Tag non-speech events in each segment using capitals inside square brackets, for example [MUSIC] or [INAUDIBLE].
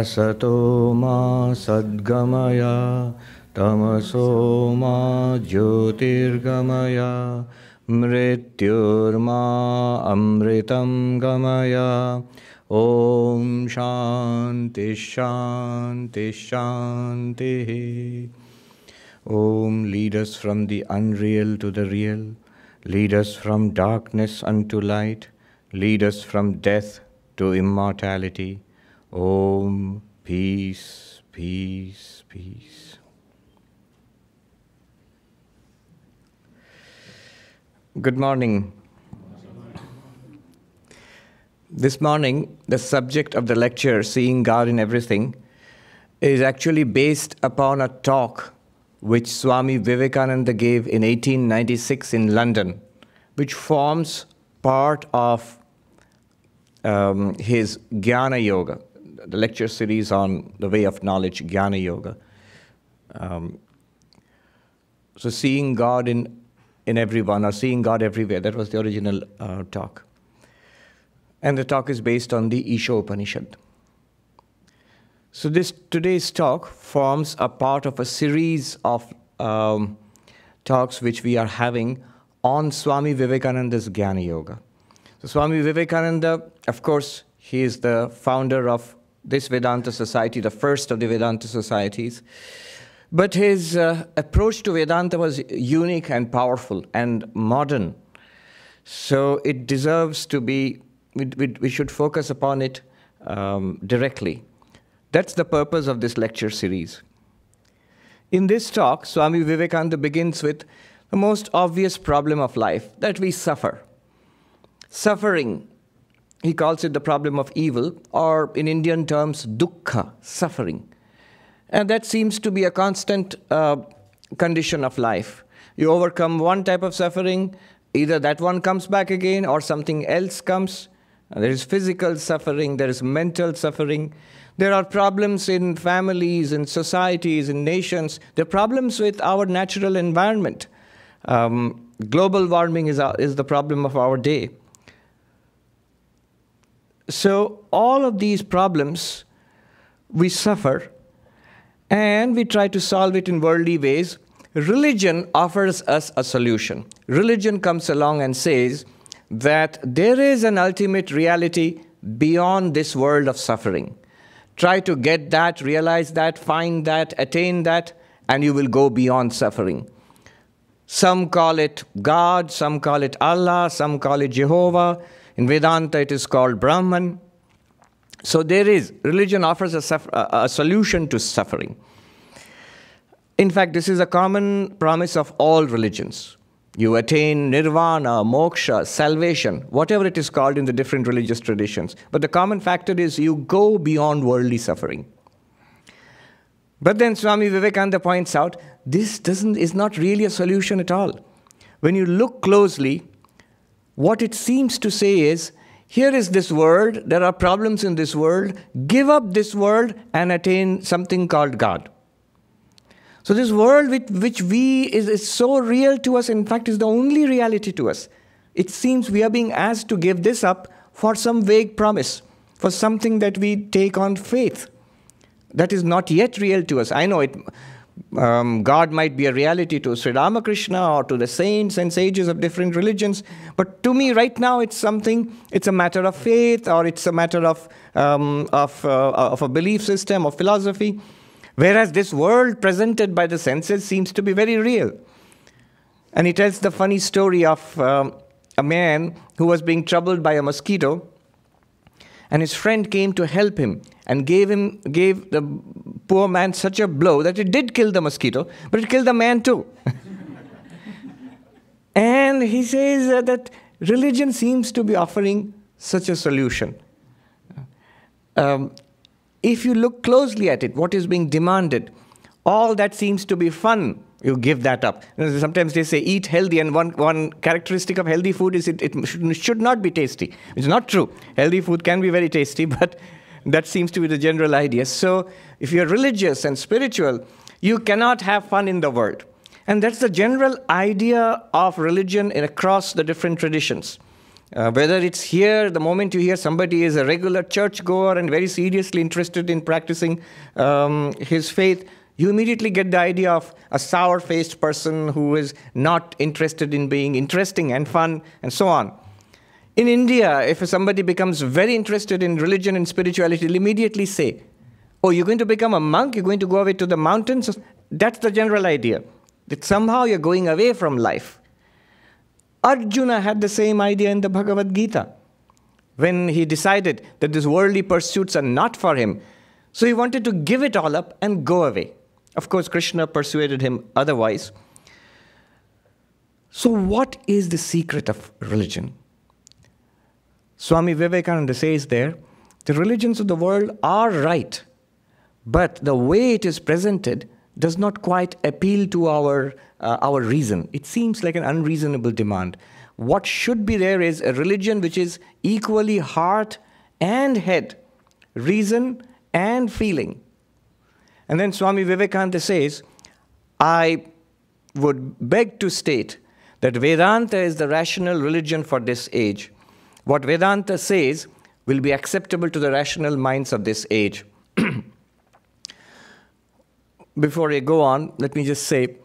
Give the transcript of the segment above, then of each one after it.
असतो मा सद्गमय तमसो मा ज्योतिर्गमय मृत्युर्मा अमृतं गमय ॐ शान्ति शान्ति शान्तिः Om, lead us from the unreal to the real, lead us from darkness unto light, lead us from death to immortality. Om, peace, peace, peace. Good morning. This morning, the subject of the lecture, Seeing God in Everything, is actually based upon a talk which Swami Vivekananda gave in 1896 in London, which forms part of um, his Jnana Yoga, the lecture series on the way of knowledge, Jnana Yoga. Um, so, seeing God in, in everyone or seeing God everywhere, that was the original uh, talk. And the talk is based on the Isha Upanishad. So this today's talk forms a part of a series of um, talks which we are having on Swami Vivekananda's Jnana Yoga. So Swami Vivekananda, of course, he is the founder of this Vedanta society, the first of the Vedanta societies. But his uh, approach to Vedanta was unique and powerful and modern. So it deserves to be, we, we, we should focus upon it um, directly. That's the purpose of this lecture series. In this talk, Swami Vivekananda begins with the most obvious problem of life that we suffer. Suffering, he calls it the problem of evil, or in Indian terms, dukkha, suffering. And that seems to be a constant uh, condition of life. You overcome one type of suffering, either that one comes back again or something else comes. There is physical suffering, there is mental suffering, there are problems in families, in societies, in nations. There are problems with our natural environment. Um, global warming is, our, is the problem of our day. So, all of these problems we suffer and we try to solve it in worldly ways. Religion offers us a solution. Religion comes along and says that there is an ultimate reality beyond this world of suffering. Try to get that, realize that, find that, attain that, and you will go beyond suffering. Some call it God, some call it Allah, some call it Jehovah. In Vedanta, it is called Brahman. So there is, religion offers a, a, solution to suffering. In fact, this is a common promise of all religions. You attain nirvana, moksha, salvation, whatever it is called in the different religious traditions. But the common factor is you go beyond worldly suffering. But then Swami Vivekananda points out this doesn't, is not really a solution at all. When you look closely, what it seems to say is here is this world, there are problems in this world, give up this world and attain something called God. So this world which, which we is, is so real to us, in fact, is the only reality to us. It seems we are being asked to give this up for some vague promise, for something that we take on faith. That is not yet real to us. I know it um, God might be a reality to Sri Ramakrishna or to the saints and sages of different religions, but to me right now it's something, it's a matter of faith or it's a matter of, um, of, uh, of a belief system or philosophy, whereas this world presented by the senses seems to be very real. And he tells the funny story of um, a man who was being troubled by a mosquito, and his friend came to help him and gave him gave the poor man such a blow that it did kill the mosquito, but it killed the man too. [LAUGHS] and he says that religion seems to be offering such a solution. Um, if you look closely at it, what is being demanded, all that seems to be fun, you give that up. Sometimes they say eat healthy, and one, one characteristic of healthy food is it, it should not be tasty. It's not true. Healthy food can be very tasty, [LAUGHS] but that seems to be the general idea. So, if you're religious and spiritual, you cannot have fun in the world. And that's the general idea of religion across the different traditions. Uh, whether it's here, the moment you hear somebody is a regular churchgoer and very seriously interested in practicing um, his faith, you immediately get the idea of a sour faced person who is not interested in being interesting and fun and so on. In India, if somebody becomes very interested in religion and spirituality, they'll immediately say, Oh, you're going to become a monk? You're going to go away to the mountains? That's the general idea. That somehow you're going away from life. Arjuna had the same idea in the Bhagavad Gita when he decided that these worldly pursuits are not for him. So he wanted to give it all up and go away. Of course, Krishna persuaded him otherwise. So, what is the secret of religion? Swami Vivekananda says there the religions of the world are right, but the way it is presented does not quite appeal to our, uh, our reason. It seems like an unreasonable demand. What should be there is a religion which is equally heart and head, reason and feeling. And then Swami Vivekananda says, I would beg to state that Vedanta is the rational religion for this age what Vedanta says will be acceptable to the rational minds of this age. [CLEARS THROAT] Before I go on, let me just say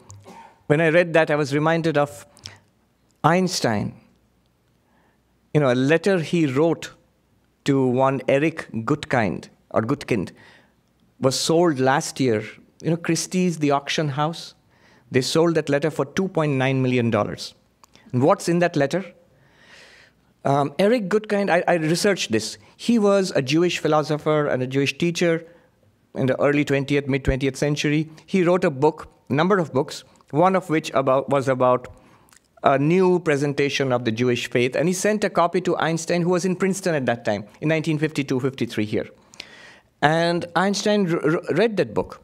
when I read that, I was reminded of Einstein. You know, a letter he wrote to one Eric Gutkind or Gutkind was sold last year. You know, Christie's, the auction house, they sold that letter for $2.9 million. And what's in that letter? Um, Eric Gutkind, I, I, researched this. He was a Jewish philosopher and a Jewish teacher in the early 20th, mid 20th century. He wrote a book, a number of books, one of which about, was about a new presentation of the Jewish faith. And he sent a copy to Einstein, who was in Princeton at that time, in 1952 53 here. And Einstein read that book.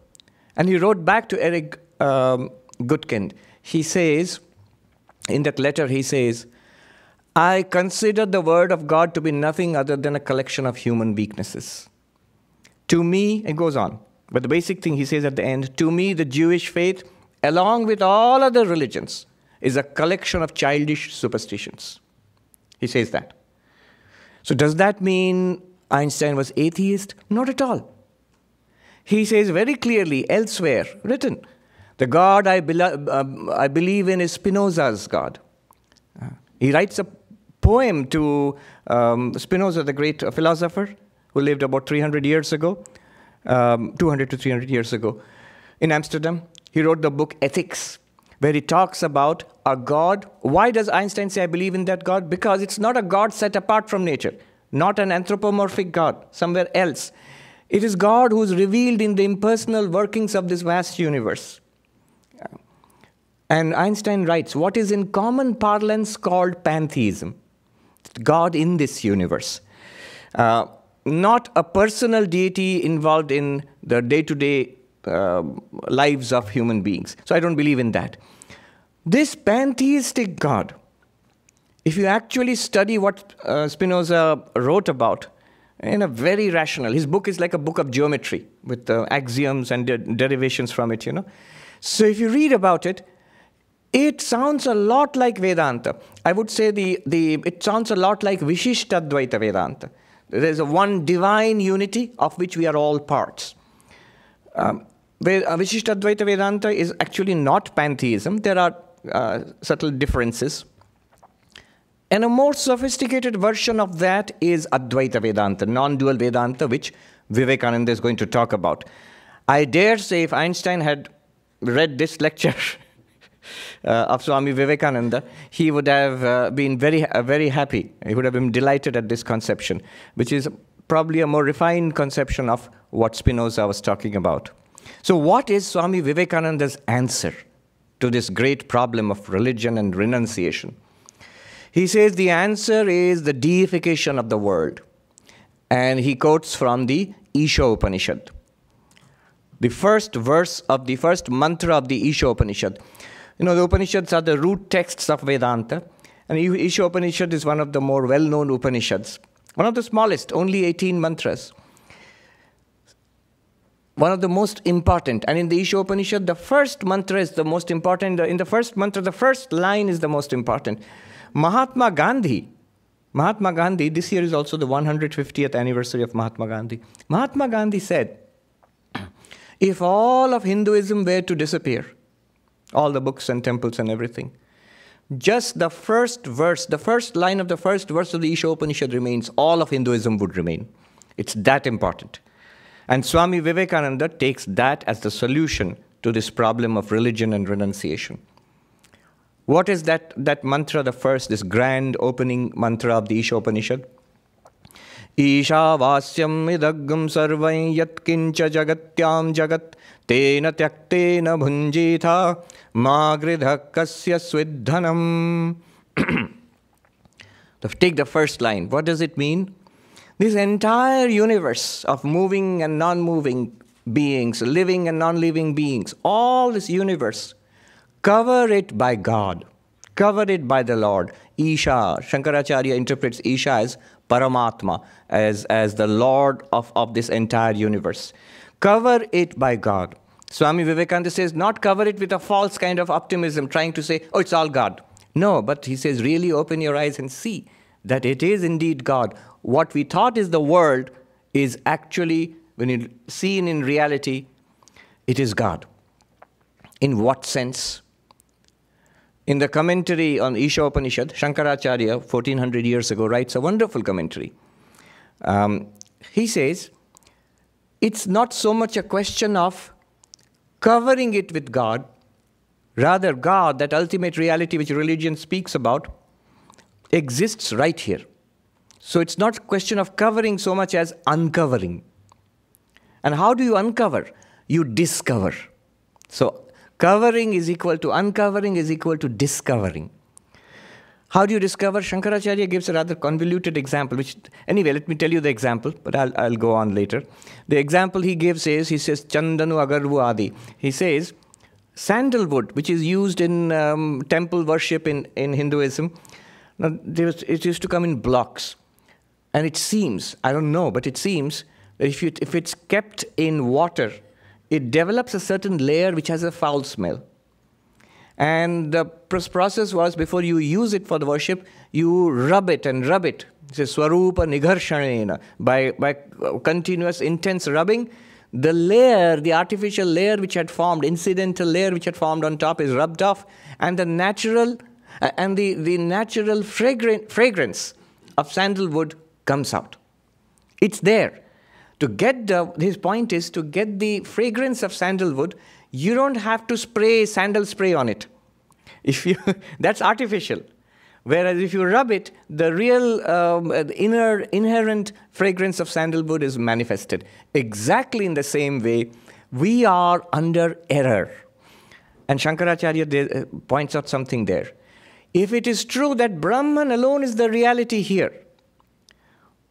And he wrote back to Eric um, Gutkind. He says, in that letter, he says, I consider the Word of God to be nothing other than a collection of human weaknesses. To me, it goes on, but the basic thing he says at the end to me, the Jewish faith, along with all other religions, is a collection of childish superstitions. He says that. So, does that mean Einstein was atheist? Not at all. He says very clearly elsewhere, written, the God I, be- uh, I believe in is Spinoza's God. Uh, he writes a poem to um, Spinoza, the great philosopher who lived about 300 years ago, um, 200 to 300 years ago, in Amsterdam. He wrote the book Ethics, where he talks about a God. Why does Einstein say, I believe in that God? Because it's not a God set apart from nature, not an anthropomorphic God, somewhere else. It is God who is revealed in the impersonal workings of this vast universe. And Einstein writes, what is in common parlance called pantheism God in this universe. Uh, not a personal deity involved in the day to day lives of human beings. So I don't believe in that. This pantheistic God, if you actually study what uh, Spinoza wrote about, in a very rational, his book is like a book of geometry with uh, axioms and de- derivations from it, you know. So if you read about it, it sounds a lot like Vedanta. I would say the, the, it sounds a lot like Vishishtadvaita Vedanta. There's a one divine unity of which we are all parts. Um, uh, Vishishtadvaita Vedanta is actually not pantheism. There are uh, subtle differences. And a more sophisticated version of that is Advaita Vedanta, non dual Vedanta, which Vivekananda is going to talk about. I dare say if Einstein had read this lecture, [LAUGHS] of Swami Vivekananda, he would have uh, been very, uh, very happy. He would have been delighted at this conception, which is probably a more refined conception of what Spinoza was talking about. So, what is Swami Vivekananda's answer to this great problem of religion and renunciation? He says the answer is the deification of the world. And he quotes from the Isha Upanishad. The first verse of the first mantra of the Isha Upanishad. You know, the Upanishads are the root texts of Vedanta, and Isha Upanishad is one of the more well known Upanishads. One of the smallest, only 18 mantras. One of the most important. And in the Isha Upanishad, the first mantra is the most important. In the first mantra, the first line is the most important. Mahatma Gandhi Mahatma Gandhi, this year is also the 150th anniversary of Mahatma Gandhi. Mahatma Gandhi said, [CLEARS THROAT] if all of Hinduism were to disappear, all the books and temples and everything, just the first verse, the first line of the first verse of the Isha Upanishad remains, all of Hinduism would remain. It's that important. And Swami Vivekananda takes that as the solution to this problem of religion and renunciation. What is that, that mantra, the first, this grand opening mantra of the Isha Upanishad? ईशावास्यम् इदग्ं सर्वं यत्किञ्च जगत्यां जगत् तेन त्यक्तेन भुञ्जीथ मा गृधः कस्य स्विद्धनम् [CLEARS THROAT] Take the first line. What does it mean? This entire universe of moving and non moving beings, living and non living beings, all this universe, cover it by God, cover it by the Lord. Isha, Shankaracharya interprets Isha as Paramatma, as, as the Lord of, of this entire universe. Cover it by God. Swami Vivekananda says, not cover it with a false kind of optimism, trying to say, oh, it's all God. No, but he says, really open your eyes and see that it is indeed God. What we thought is the world is actually, when you seen in reality, it is God. In what sense? In the commentary on Isha Upanishad, Shankaracharya, 1400 years ago, writes a wonderful commentary. Um, he says, it's not so much a question of covering it with God, rather, God, that ultimate reality which religion speaks about, exists right here. So it's not a question of covering so much as uncovering. And how do you uncover? You discover. So covering is equal to uncovering is equal to discovering. How do you discover? Shankaracharya gives a rather convoluted example, which, anyway, let me tell you the example, but I'll, I'll go on later. The example he gives is, he says, Chandanu Agarvu Adi. He says, sandalwood, which is used in um, temple worship in, in Hinduism, now, was, it used to come in blocks. And it seems, I don't know, but it seems that if, you, if it's kept in water, it develops a certain layer which has a foul smell. And the process was before you use it for the worship, you rub it and rub it. It's a swarupa nigharshanena. By, by continuous intense rubbing, the layer, the artificial layer which had formed, incidental layer which had formed on top is rubbed off, and the natural and the, the natural fragrance of sandalwood comes out. It's there. To get the, his point is to get the fragrance of sandalwood, you don't have to spray sandal spray on it. If you, [LAUGHS] that's artificial. Whereas if you rub it, the real um, inner inherent fragrance of sandalwood is manifested. Exactly in the same way, we are under error. And Shankaracharya uh, points out something there. If it is true that Brahman alone is the reality here,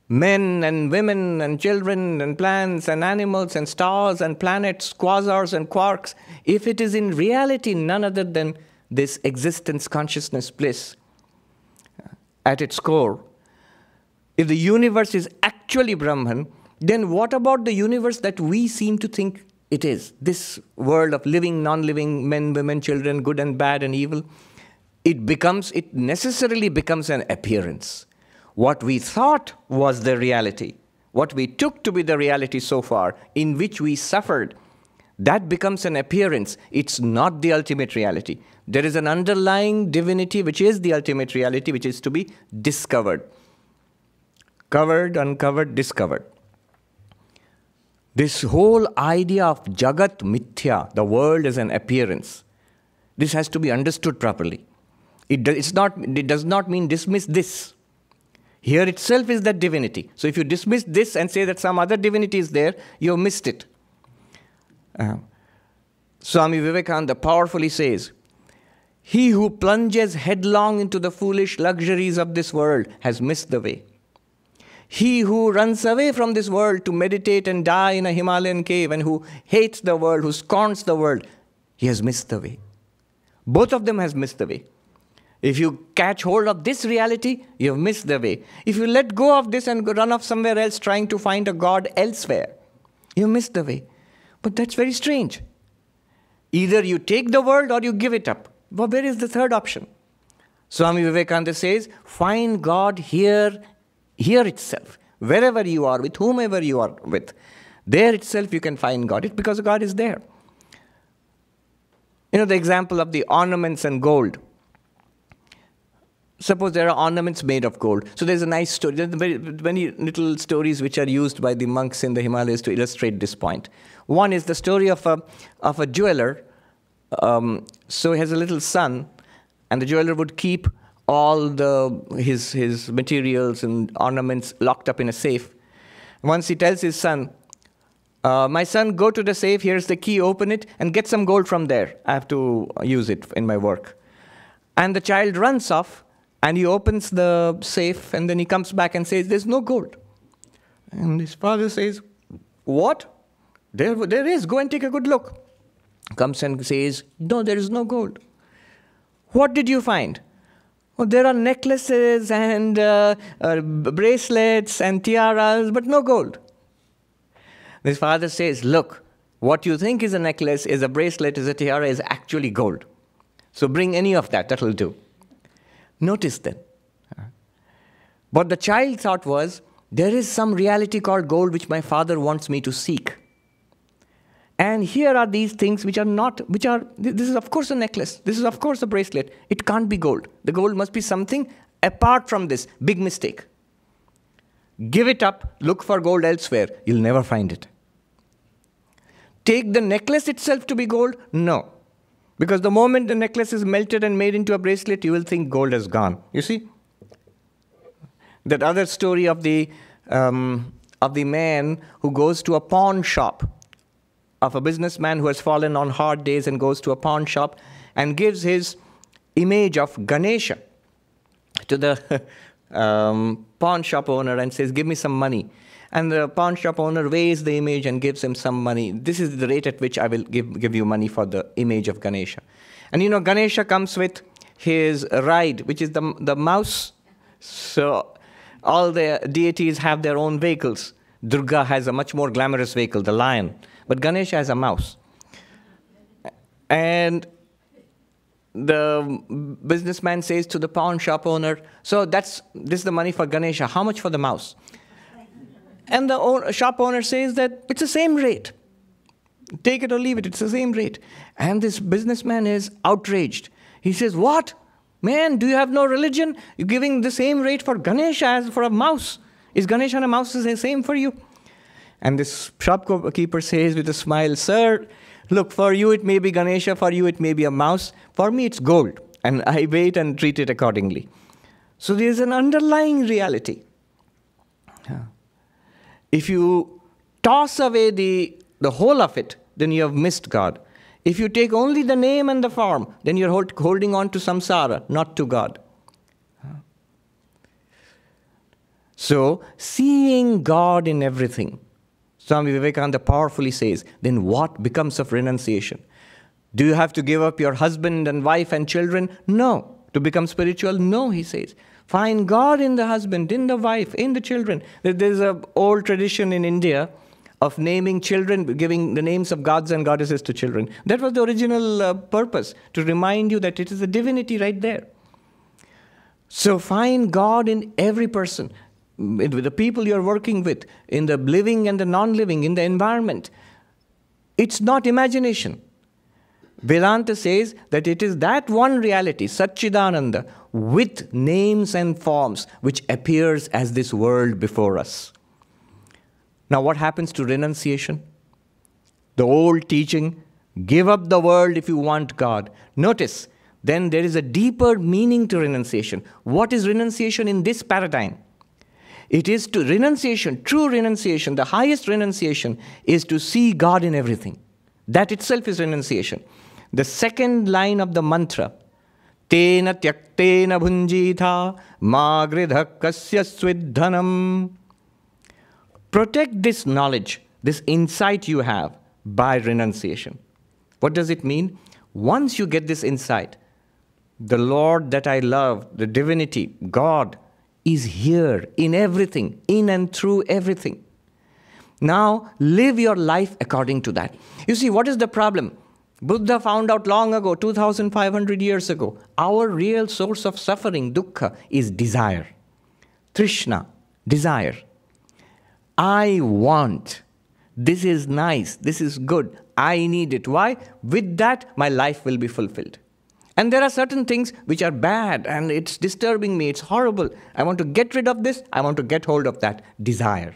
men and women and children and plants and animals and stars and planets, quasars and quarks, if it is in reality none other than this existence consciousness bliss uh, at its core, if the universe is actually Brahman, then what about the universe that we seem to think it is? This world of living, non living men, women, children, good and bad and evil. It becomes, it necessarily becomes an appearance. What we thought was the reality, what we took to be the reality so far, in which we suffered, that becomes an appearance. It's not the ultimate reality. There is an underlying divinity which is the ultimate reality, which is to be discovered. Covered, uncovered, discovered. This whole idea of Jagat Mithya, the world is an appearance, this has to be understood properly. It, it's not, it does not mean dismiss this. Here itself is that divinity. So if you dismiss this and say that some other divinity is there, you have missed it. Uh, Swami Vivekananda powerfully says, he who plunges headlong into the foolish luxuries of this world has missed the way. He who runs away from this world to meditate and die in a Himalayan cave and who hates the world, who scorns the world, he has missed the way. Both of them has missed the way. If you catch hold of this reality, you have missed the way. If you let go of this and run off somewhere else trying to find a God elsewhere, you missed the way. But that's very strange. Either you take the world or you give it up. But where is the third option? Swami Vivekananda says, find God here, here itself, wherever you are, with whomever you are with. There itself you can find God. It's because God is there. You know the example of the ornaments and gold. Suppose there are ornaments made of gold. So there's a nice story. There's many little stories which are used by the monks in the Himalayas to illustrate this point. One is the story of a, of a jeweler. Um, so he has a little son, and the jeweler would keep all the, his, his materials and ornaments locked up in a safe. Once he tells his son, uh, my son, go to the safe, here's the key, open it, and get some gold from there. I have to use it in my work. And the child runs off, and he opens the safe, and then he comes back and says, There's no gold. And his father says, What? There, there is, go and take a good look. Comes and says, No, there is no gold. What did you find? There are necklaces and uh, uh, bracelets and tiaras, but no gold. His father says, Look, what you think is a necklace, is a bracelet, is a tiara, is actually gold. So bring any of that, that'll do. Notice then. What the child thought was, there is some reality called gold which my father wants me to seek. And here are these things which are not, which are, this is of course a necklace, this is of course a bracelet. It can't be gold. The gold must be something apart from this. Big mistake. Give it up, look for gold elsewhere, you'll never find it. Take the necklace itself to be gold? No. Because the moment the necklace is melted and made into a bracelet, you will think gold has gone. You see? That other story of the, um, of the man who goes to a pawn shop, of a businessman who has fallen on hard days and goes to a pawn shop and gives his image of Ganesha to the [LAUGHS] um, pawn shop owner and says, Give me some money. And the pawn shop owner weighs the image and gives him some money. This is the rate at which I will give, give you money for the image of Ganesha. And you know, Ganesha comes with his ride, which is the, the mouse. So all the deities have their own vehicles. Durga has a much more glamorous vehicle, the lion. But Ganesha has a mouse. And the businessman says to the pawn shop owner, So that's this is the money for Ganesha. How much for the mouse? And the shop owner says that it's the same rate. Take it or leave it, it's the same rate. And this businessman is outraged. He says, What? Man, do you have no religion? You're giving the same rate for Ganesha as for a mouse. Is Ganesha and a mouse the same for you? And this shopkeeper says with a smile, Sir, Look, for you it may be Ganesha, for you it may be a mouse, for me it's gold, and [LAUGHS] I wait and treat it accordingly. So there's an underlying reality. If you toss away the, the whole of it, then you have missed God. If you take only the name and the form, then you're hold, holding on to samsara, not to God. So, seeing God in everything Swami Vivekananda powerfully says, then what becomes of renunciation? Do you have to give up your husband and wife and children? No. To become spiritual? No, he says. Find God in the husband, in the wife, in the children. There's an old tradition in India of naming children, giving the names of gods and goddesses to children. That was the original uh, purpose, to remind you that it is a divinity right there. So find God in every person with the people you're working with, in the living and the non living, in the environment. It's not imagination. Vedanta says that it is that one reality, Satchidananda, with names and forms, which appears as this world before us. Now, what happens to renunciation? The old teaching give up the world if you want God. Notice, then there is a deeper meaning to renunciation. What is renunciation in this paradigm? It is to renunciation, true renunciation, the highest renunciation is to see God in everything. That itself is renunciation. The second line of the mantra, Tena tyaktena bhunjitha magridha kasya swidhanam. Protect this knowledge, this insight you have by renunciation. What does it mean? Once you get this insight, the Lord that I love, the divinity, God, is here in everything, in and through everything. Now, live your life according to that. You see, what is the problem? Buddha found out long ago, 2500 years ago, our real source of suffering, dukkha, is desire. Trishna, desire. I want. This is nice. This is good. I need it. Why? With that, my life will be fulfilled. And there are certain things which are bad and it's disturbing me, it's horrible. I want to get rid of this, I want to get hold of that desire.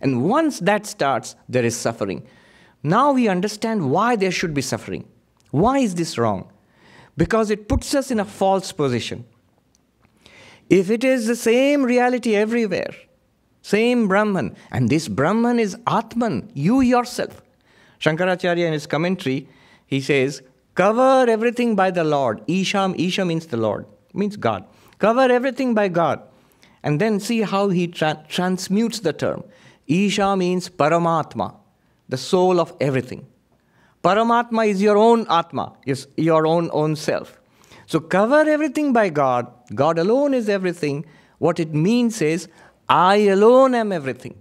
And once that starts, there is suffering. Now we understand why there should be suffering. Why is this wrong? Because it puts us in a false position. If it is the same reality everywhere, same Brahman, and this Brahman is Atman, you yourself. Shankaracharya in his commentary, he says, Cover everything by the Lord. Isham, Isha means the Lord, means God. Cover everything by God. And then see how he tra- transmutes the term. Isha means Paramatma, the soul of everything. Paramatma is your own Atma, is your own own self. So cover everything by God. God alone is everything. What it means is, I alone am everything.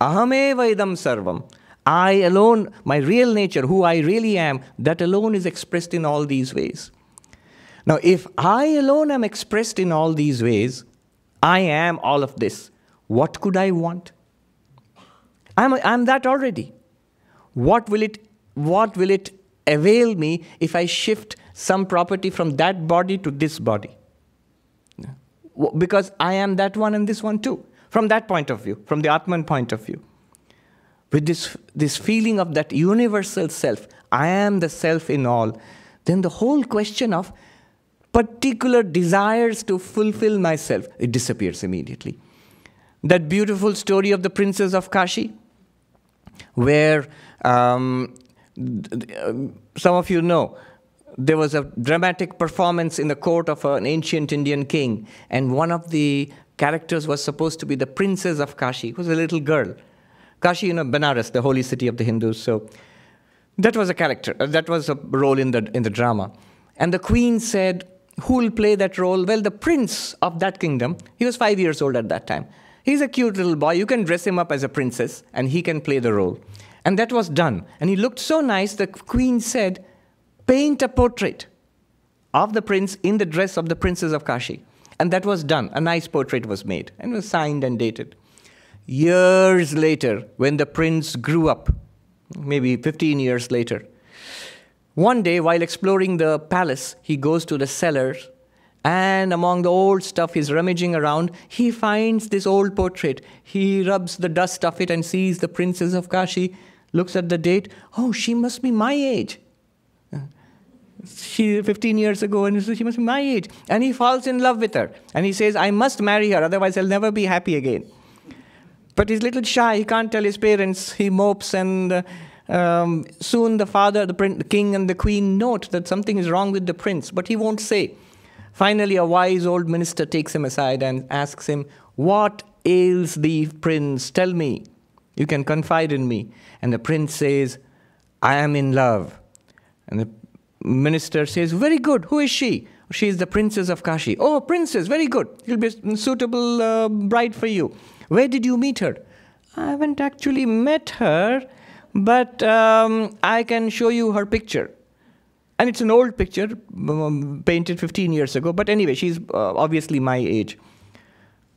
Ahameva idam sarvam. I alone, my real nature, who I really am, that alone is expressed in all these ways. Now, if I alone am expressed in all these ways, I am all of this. What could I want? I'm, I'm that already. What will, it, what will it avail me if I shift some property from that body to this body? Because I am that one and this one too, from that point of view, from the Atman point of view with this, this feeling of that universal self, I am the self in all, then the whole question of particular desires to fulfill myself, it disappears immediately. That beautiful story of the princess of Kashi, where um, some of you know, there was a dramatic performance in the court of an ancient Indian king, and one of the characters was supposed to be the princess of Kashi. It was a little girl. Kashi, you know, Benares, the holy city of the Hindus. So that was a character, uh, that was a role in the, in the drama. And the queen said, Who will play that role? Well, the prince of that kingdom, he was five years old at that time. He's a cute little boy. You can dress him up as a princess, and he can play the role. And that was done. And he looked so nice, the queen said, Paint a portrait of the prince in the dress of the princess of Kashi. And that was done. A nice portrait was made and was signed and dated. Years later, when the prince grew up, maybe 15 years later, one day while exploring the palace, he goes to the cellars and among the old stuff he's rummaging around, he finds this old portrait. He rubs the dust off it and sees the princess of Kashi, looks at the date. Oh, she must be my age. She 15 years ago, and she must be my age. And he falls in love with her. And he says, I must marry her, otherwise I'll never be happy again. But he's a little shy. He can't tell his parents. He mopes, and uh, um, soon the father, the, prin- the king, and the queen note that something is wrong with the prince, but he won't say. Finally, a wise old minister takes him aside and asks him, What ails thee, prince? Tell me. You can confide in me. And the prince says, I am in love. And the minister says, Very good. Who is she? She is the princess of Kashi. Oh, princess, very good. She'll be a suitable uh, bride for you. Where did you meet her? I haven't actually met her, but um, I can show you her picture. And it's an old picture, um, painted 15 years ago, but anyway, she's uh, obviously my age.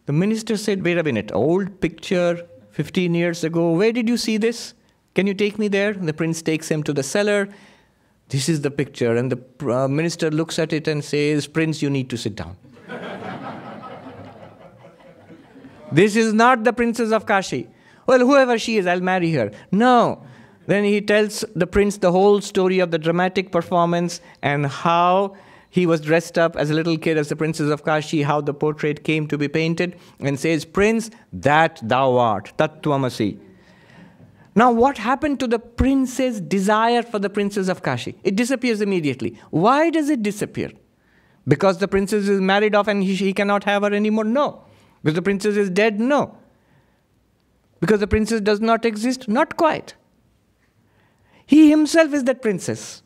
The minister said, Wait a minute, old picture, 15 years ago, where did you see this? Can you take me there? The prince takes him to the cellar. This is the picture. And the uh, minister looks at it and says, Prince, you need to sit down. [LAUGHS] This is not the princess of Kashi. Well, whoever she is, I'll marry her. No. Then he tells the prince the whole story of the dramatic performance and how he was dressed up as a little kid as the princess of Kashi, how the portrait came to be painted, and says, Prince, that thou art, Tattvamasi. Now, what happened to the prince's desire for the princess of Kashi? It disappears immediately. Why does it disappear? Because the princess is married off and he, he cannot have her anymore? No. Because the princess is dead? No. Because the princess does not exist? Not quite. He himself is that princess.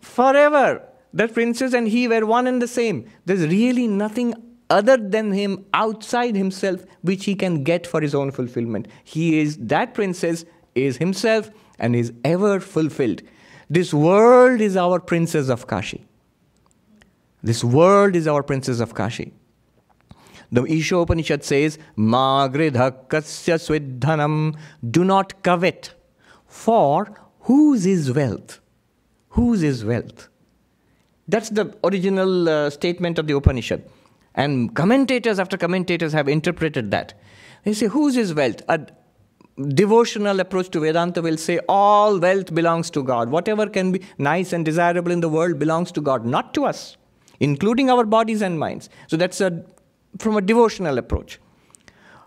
Forever, that princess and he were one and the same. There's really nothing other than him outside himself which he can get for his own fulfillment. He is that princess, is himself, and is ever fulfilled. This world is our princess of Kashi. This world is our princess of Kashi. The Isha Upanishad says, Magridha kasya swidhanam, do not covet, for whose is wealth? Whose is wealth? That's the original uh, statement of the Upanishad. And commentators after commentators have interpreted that. They say, whose is wealth? A devotional approach to Vedanta will say, all wealth belongs to God. Whatever can be nice and desirable in the world belongs to God, not to us, including our bodies and minds. So that's a from a devotional approach.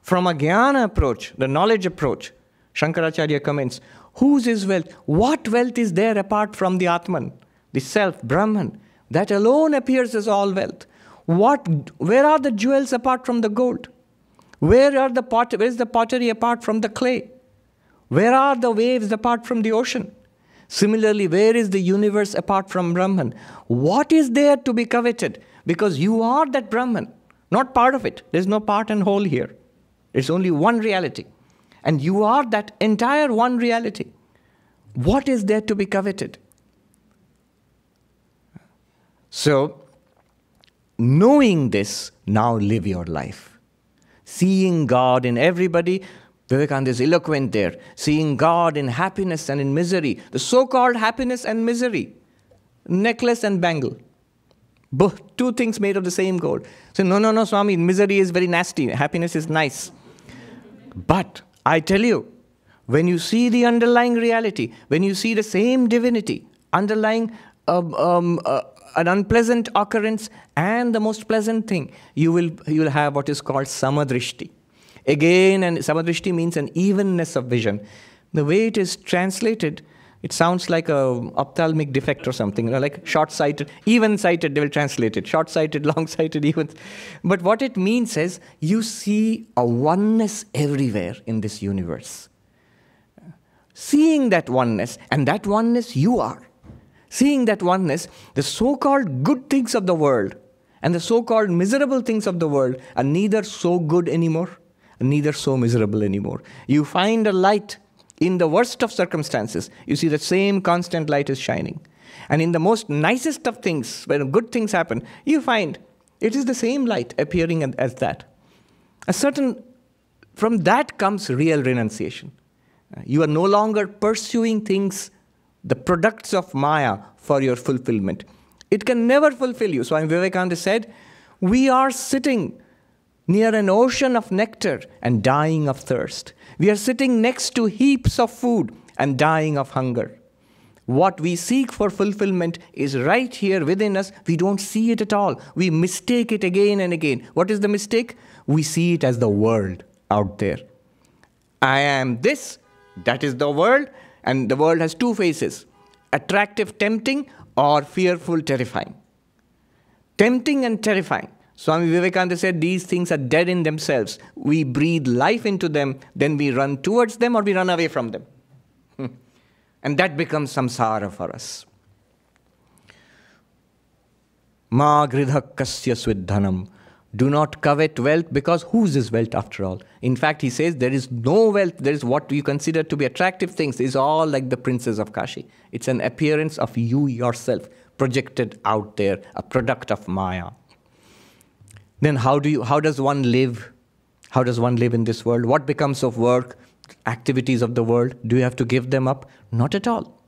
From a jnana approach, the knowledge approach, Shankaracharya comments, whose is wealth? What wealth is there apart from the Atman, the self, Brahman? That alone appears as all wealth. What, where are the jewels apart from the gold? Where, are the pot, where is the pottery apart from the clay? Where are the waves apart from the ocean? Similarly, where is the universe apart from Brahman? What is there to be coveted? Because you are that Brahman. Not part of it. There's no part and whole here. It's only one reality. And you are that entire one reality. What is there to be coveted? So, knowing this, now live your life. Seeing God in everybody, Vivekananda is eloquent there. Seeing God in happiness and in misery, the so called happiness and misery, necklace and bangle. Both, two things made of the same gold. So, no, no, no, Swami, misery is very nasty, happiness is nice. But I tell you, when you see the underlying reality, when you see the same divinity underlying um, um, uh, an unpleasant occurrence and the most pleasant thing, you will, you will have what is called samadrishti. Again, and samadrishti means an evenness of vision. The way it is translated, it sounds like a ophthalmic defect or something, like short-sighted, even-sighted, they will translate it. Short-sighted, [LAUGHS] long-sighted, even. But what it means is you see a oneness everywhere in this universe. Seeing that oneness, and that oneness you are. Seeing that oneness, the so-called good things of the world and the so-called miserable things of the world are neither so good anymore, neither so miserable anymore. You find a light in the worst of circumstances, you see the same constant light is shining. And in the most nicest of things, when good things happen, you find it is the same light appearing as that. A certain, from that comes real renunciation. You are no longer pursuing things, the products of Maya, for your fulfillment. It can never fulfill you. Swami Vivekananda said, We are sitting near an ocean of nectar and dying of thirst. We are sitting next to heaps of food and dying of hunger. What we seek for fulfillment is right here within us. We don't see it at all. We mistake it again and again. What is the mistake? We see it as the world out there. I am this, that is the world, and the world has two faces attractive, tempting, or fearful, terrifying. Tempting and terrifying. Swami Vivekananda said these things are dead in themselves. We breathe life into them, then we run towards them or we run away from them. Hmm. And that becomes samsara for us. Ma kasya swidhanam. Do not covet wealth because whose is wealth after all? In fact, he says there is no wealth, there is what you consider to be attractive things, is all like the princes of Kashi. It's an appearance of you yourself projected out there, a product of Maya then how do you how does one live? How does one live in this world? What becomes of work activities of the world? Do you have to give them up? Not at all.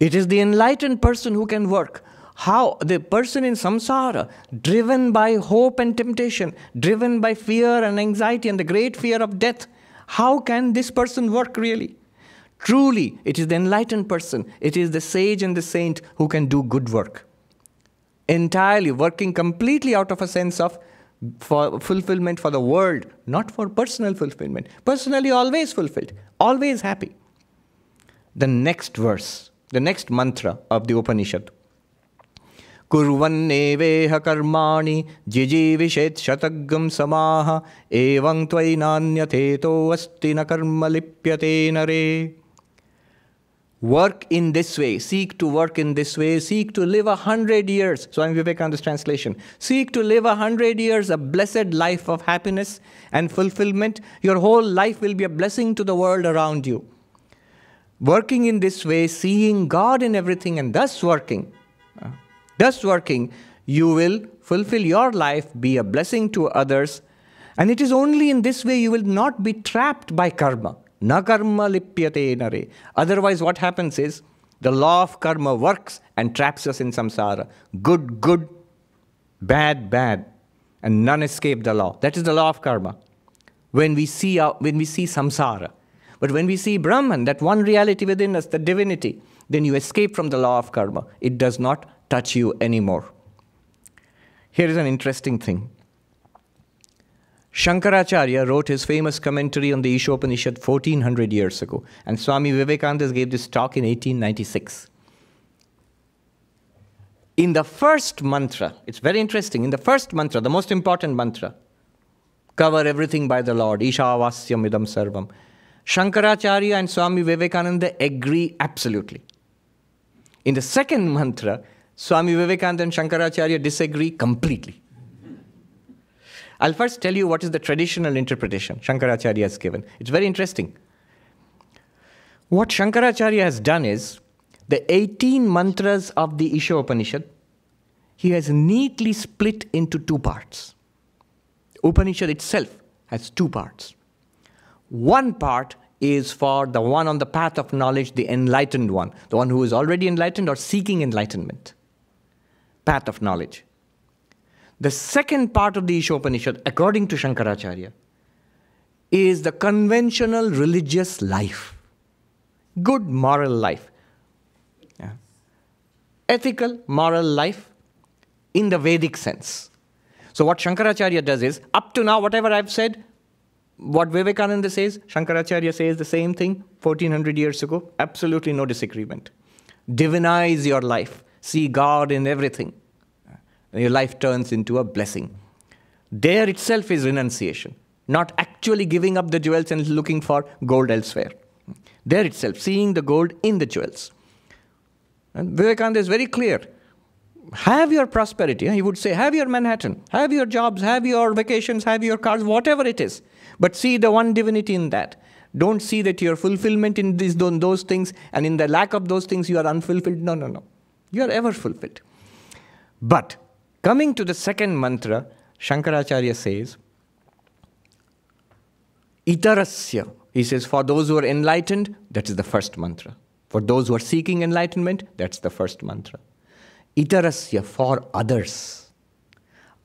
It is the enlightened person who can work. How? The person in samsara driven by hope and temptation driven by fear and anxiety and the great fear of death. How can this person work really? Truly it is the enlightened person. It is the sage and the saint who can do good work entirely working completely out of a sense of for fulfillment for the world, not for personal fulfillment. Personally, always fulfilled, always happy. The next verse, the next mantra of the Upanishad. कुर्वन्नेवेह कर्माणि जिजीविषेत् शतग्ं समाह एवं त्वयि नान्यथेतोऽस्ति न कर्म लिप्यते नरे Work in this way. Seek to work in this way. Seek to live a hundred years. Swami Vivekananda's translation. Seek to live a hundred years, a blessed life of happiness and fulfillment. Your whole life will be a blessing to the world around you. working in this way, seeing God in everything, and thus working, uh, thus working, you will fulfill your life, be a blessing to others, and it is only in this way you will not be trapped by karma. Na lipyate nare. Otherwise, what happens is the law of karma works and traps us in samsara. Good, good, bad, bad, and none escape the law. That is the law of karma. When we see, our, when we see samsara, but when we see Brahman, that one reality within us, the divinity, then you escape from the law of karma. It does not touch you anymore. Here is an interesting thing. Shankaracharya wrote his famous commentary on the Ishopanishad 1400 years ago, and Swami Vivekananda gave this talk in 1896. In the first mantra, it's very interesting, in the first mantra, the most important mantra, cover everything by the Lord, Ishavasyam idam sarvam. Shankaracharya and Swami Vivekananda agree absolutely. In the second mantra, Swami Vivekananda and Shankaracharya disagree completely. I'll first tell you what is the traditional interpretation Shankaracharya has given. It's very interesting. What Shankaracharya has done is the 18 mantras of the Isha Upanishad, he has neatly split into two parts. Upanishad itself has two parts. One part is for the one on the path of knowledge, the enlightened one, the one who is already enlightened or seeking enlightenment. Path of knowledge. The second part of the Ishopanishad, according to Shankaracharya, is the conventional religious life, good moral life, yeah. ethical moral life in the Vedic sense. So, what Shankaracharya does is, up to now, whatever I've said, what Vivekananda says, Shankaracharya says the same thing 1400 years ago. Absolutely no disagreement. Divinize your life, see God in everything. Your life turns into a blessing. There itself is renunciation, not actually giving up the jewels and looking for gold elsewhere. There itself, seeing the gold in the jewels. And Vivekananda is very clear have your prosperity. He would say, have your Manhattan, have your jobs, have your vacations, have your cars, whatever it is. But see the one divinity in that. Don't see that your fulfillment in these, those things and in the lack of those things you are unfulfilled. No, no, no. You are ever fulfilled. But coming to the second mantra, Shankaracharya says, Itarasya. He says, for those who are enlightened, that is the first mantra. For those who are seeking enlightenment, that's the first mantra itarasya for others.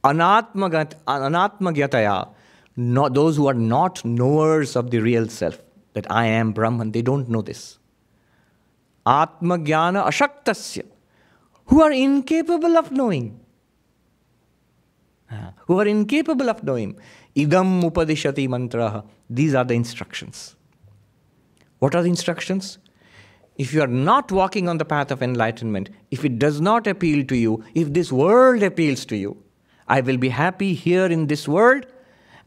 Anatmagyataya, not, those who are not knowers of the real self, that I am Brahman, they don't know this. Atmagyana ashaktasya, who are incapable of knowing. Who are incapable of knowing. Idam upadishati mantraha. These are the instructions. What are the instructions? if you are not walking on the path of enlightenment, if it does not appeal to you, if this world appeals to you, I will be happy here in this world,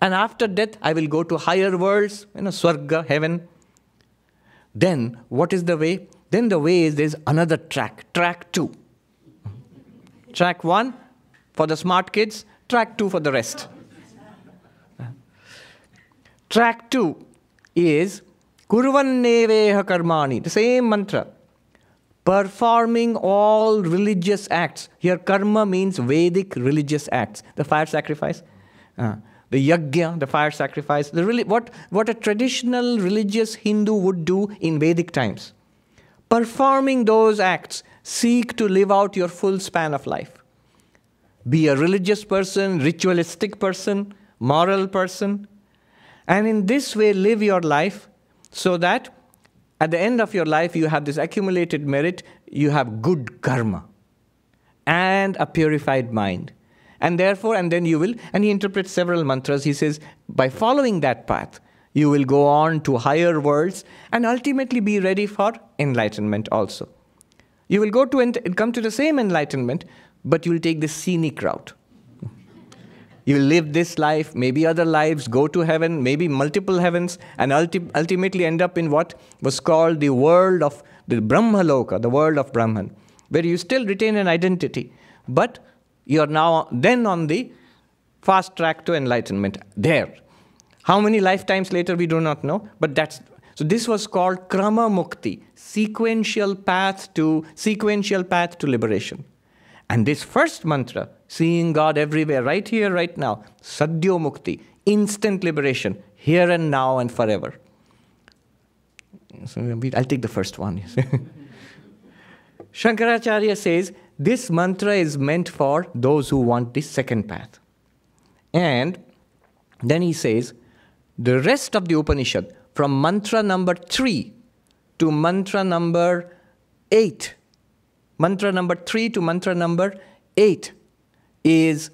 and after death I will go to higher worlds, you know, Swarga, heaven. Then what is the way? Then the way is there's another track, track two. track one for the smart kids, track two for the rest. track two is Kurvanneveha karmani, the same mantra. Performing all religious acts. Here, karma means Vedic religious acts. The fire sacrifice, uh, the yajna, the fire sacrifice, the really, what, what a traditional religious Hindu would do in Vedic times. Performing those acts, seek to live out your full span of life. Be a religious person, ritualistic person, moral person, and in this way live your life so that at the end of your life you have this accumulated merit, you have good karma and a purified mind. And therefore, and then you will, and he interprets several mantras. He says, by following that path, you will go on to higher worlds and ultimately be ready for enlightenment also. You will go to and come to the same enlightenment, but you will take the scenic route. You will live this life, maybe other lives, go to heaven, maybe multiple heavens, and ulti- ultimately end up in what was called the world of the Brahmaloka, the world of Brahman, where you still retain an identity, but you are now then on the fast track to enlightenment there. How many lifetimes later we do not know, but that's So this was called Krama Mukti, sequential path to sequential path to liberation. And this first mantra, seeing God everywhere, right here, right now, Sadhyo Mukti, instant liberation, here and now and forever. So I'll take the first one. [LAUGHS] Shankaracharya says this mantra is meant for those who want the second path. And then he says the rest of the Upanishad, from mantra number three to mantra number eight, mantra number three to mantra number eight, is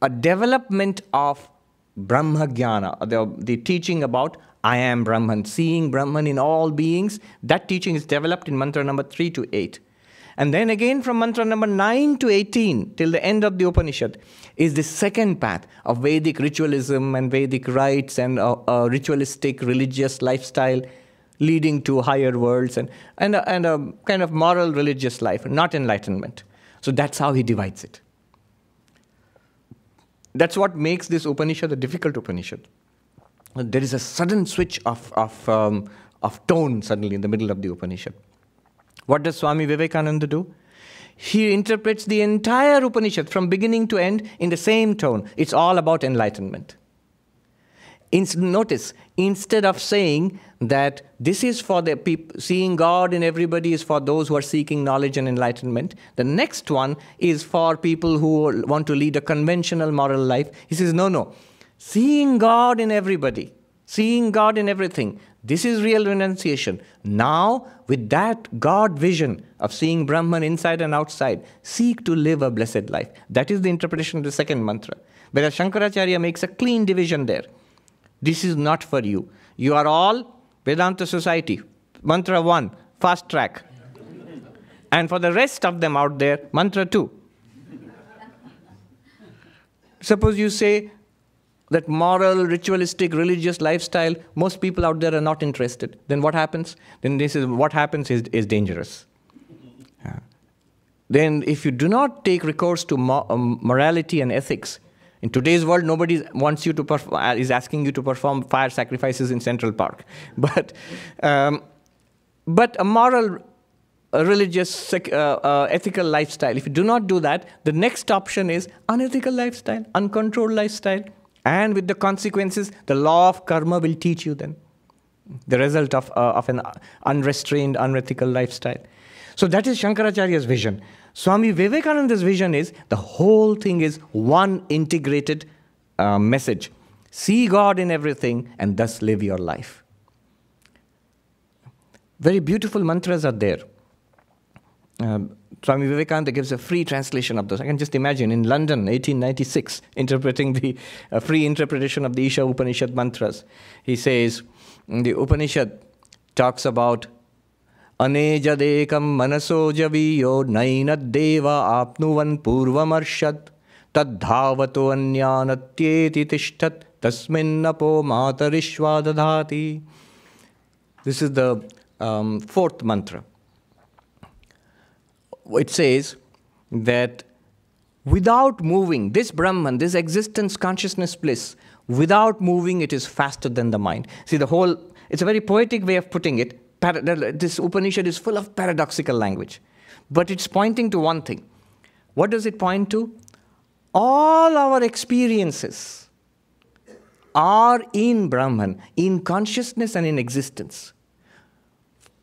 a development of Brahma Jnana, the, the teaching about I am Brahman, seeing Brahman in all beings. That teaching is developed in mantra number 3 to 8. And then again from mantra number 9 to 18 till the end of the Upanishad is the second path of Vedic ritualism and Vedic rites and a, a ritualistic religious lifestyle leading to higher worlds and, and, a, and a kind of moral religious life, not enlightenment. So that's how he divides it. That's what makes this Upanishad a difficult Upanishad. There is a sudden switch of, of, um, of tone suddenly in the middle of the Upanishad. What does Swami Vivekananda do? He interprets the entire Upanishad from beginning to end in the same tone. It's all about enlightenment. In, notice, instead of saying that this is for the people, seeing God in everybody is for those who are seeking knowledge and enlightenment, the next one is for people who want to lead a conventional moral life. He says, no, no. Seeing God in everybody, seeing God in everything, this is real renunciation. Now, with that God vision of seeing Brahman inside and outside, seek to live a blessed life. That is the interpretation of the second mantra. Whereas Shankaracharya makes a clean division there. This is not for you. You are all Vedanta Society. Mantra 1, fast track. And for the rest of them out there, mantra 2. Suppose you say that moral, ritualistic, religious lifestyle, most people out there are not interested. Then what happens? Then this is what happens is, is dangerous. Then if you do not take recourse to mo- um, morality and ethics, in today's world, nobody wants you to perf- uh, is asking you to perform fire sacrifices in Central Park. [LAUGHS] But, um, but a moral, a religious, uh, uh, ethical lifestyle, if you do not do that, the next option is unethical lifestyle, uncontrolled lifestyle. And with the consequences, the law of karma will teach you then the result of, uh, of an unrestrained, unethical lifestyle. So that is Shankaracharya's vision. Swami Vivekananda's vision is the whole thing is one integrated uh, message. See God in everything and thus live your life. Very beautiful mantras are there. Um, Swami Vivekananda gives a free translation of those. I can just imagine in London, 1896, interpreting the uh, free interpretation of the Isha Upanishad mantras. He says, the Upanishad talks about अनेजदेकं मनसो जवीयो नैनद्देव आप्नुवन् पूर्वमर्षत् तद्धावतो अन्यानत्येति तिष्ठत् तस्मिन्नपो मातरिश्वा दधाति This is the um, fourth mantra. It says that without moving, this Brahman, this existence, consciousness, bliss, without moving, it is faster than the mind. See, the whole, it's a very poetic way of putting it this Upanishad is full of paradoxical language, but it's pointing to one thing. What does it point to? All our experiences are in Brahman, in consciousness and in existence.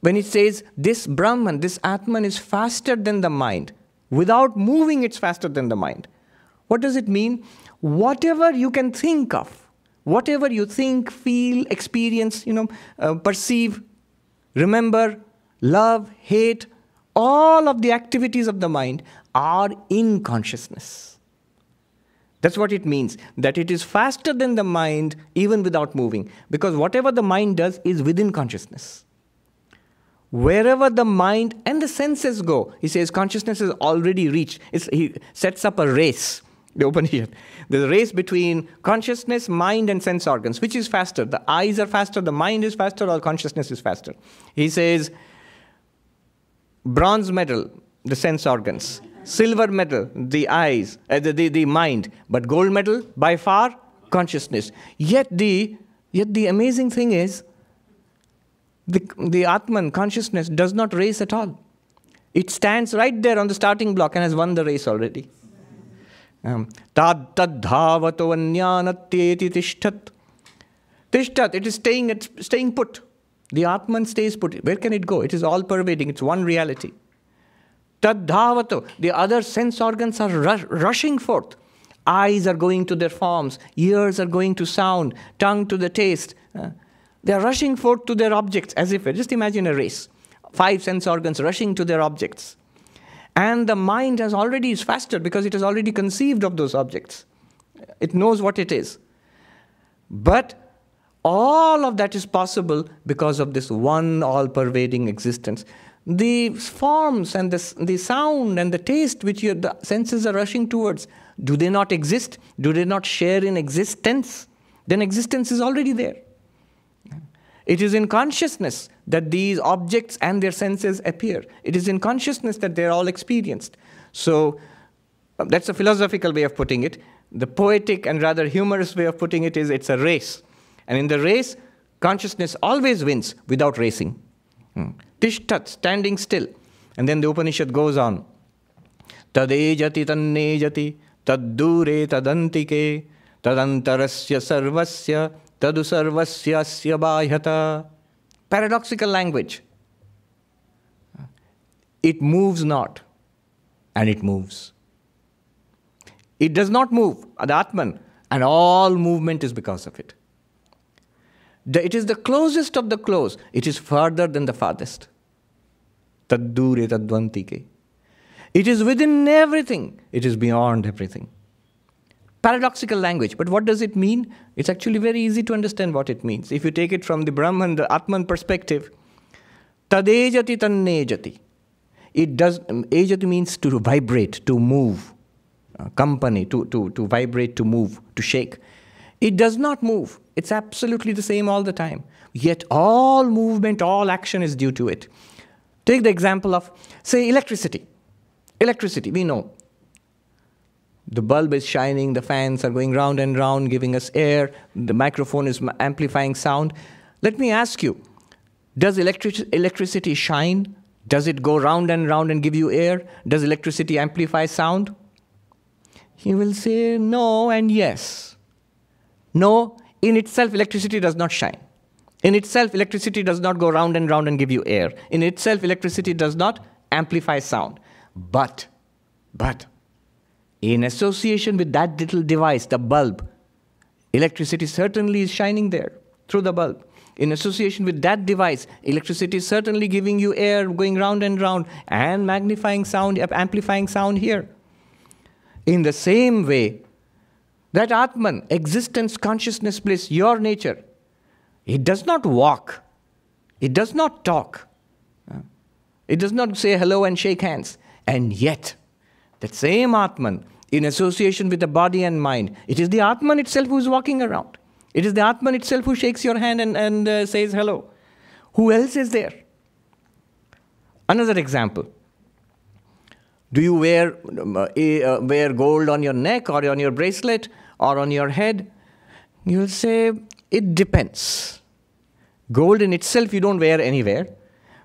When it says this Brahman, this Atman is faster than the mind, without moving, it's faster than the mind. What does it mean? Whatever you can think of, whatever you think, feel, experience, you know, uh, perceive, Remember, love, hate, all of the activities of the mind are in consciousness. That's what it means, that it is faster than the mind even without moving, because whatever the mind does is within consciousness. Wherever the mind and the senses go, he says consciousness is already reached. It's, he sets up a race the here. There's a race between consciousness, mind, and sense organs. Which is faster? The eyes are faster, the mind is faster, or consciousness is faster? He says, bronze medal, the sense organs. Silver medal, the eyes, uh, the, the, the mind. But gold medal, by far, consciousness. Yet the, yet the amazing thing is, The, the Atman, consciousness, does not race at all. It stands right there on the starting block and has won the race already. Tadhavato anyanatyeti tishtat. Tishtat, it is staying, at, staying put. The Atman stays put. Where can it go? It is all pervading, it's one reality. Tadhavato, the other sense organs are rush, rushing forth. Eyes are going to their forms, ears are going to sound, tongue to the taste. Uh, they are rushing forth to their objects as if, just imagine a race. Five sense organs rushing to their objects. And the mind has already is faster because it has already conceived of those objects. It knows what it is. But all of that is possible because of this one all pervading existence. The forms and the, the sound and the taste which your, the senses are rushing towards, do they not exist? Do they not share in existence? Then existence is already there. It is in consciousness that these objects and their senses appear. It is in consciousness that they're all experienced. So that's a philosophical way of putting it. The poetic and rather humorous way of putting it is it's a race. And in the race, consciousness always wins without racing. Hmm. Tishtat, standing still. And then the Upanishad goes on. Tadejati tannejati, taddure tadantike, tadantarasya sarvasya, tadu sarvasya asya bhyata. Paradoxical language. It moves not, and it moves. It does not move, the Atman, and all movement is because of it. It is the closest of the close. It is further than the farthest. Taddure tadvantike. It is within everything. It is beyond everything. Paradoxical language, but what does it mean? It's actually very easy to understand what it means. If you take it from the Brahman, the Atman perspective, tadejati tannejati. It does, ejati means to vibrate, to move, uh, kampana, to, to, to vibrate, to move, to shake. It does not move. It's absolutely the same all the time. Yet all movement, all action is due to it. Take the example of, say, electricity. Electricity, we know. The bulb is shining, the fans are going round and round, giving us air, the microphone is amplifying sound. Let me ask you Does electric- electricity shine? Does it go round and round and give you air? Does electricity amplify sound? He will say no and yes. No, in itself, electricity does not shine. In itself, electricity does not go round and round and give you air. In itself, electricity does not amplify sound. But, but, in association with that little device, the bulb, electricity certainly is shining there through the bulb. In association with that device, electricity is certainly giving you air going round and round and magnifying sound, amplifying sound here. In the same way, that Atman, existence, consciousness, bliss, your nature, it does not walk. It does not talk. It does not say hello and shake hands. And yet, that same Atman, in association with the body and mind, it is the Atman itself who is walking around. It is the Atman itself who shakes your hand and, and uh, says hello. Who else is there? Another example. Do you wear, um, uh, uh, wear gold on your neck or on your bracelet or on your head? You will say, it depends. Gold in itself you don't wear anywhere.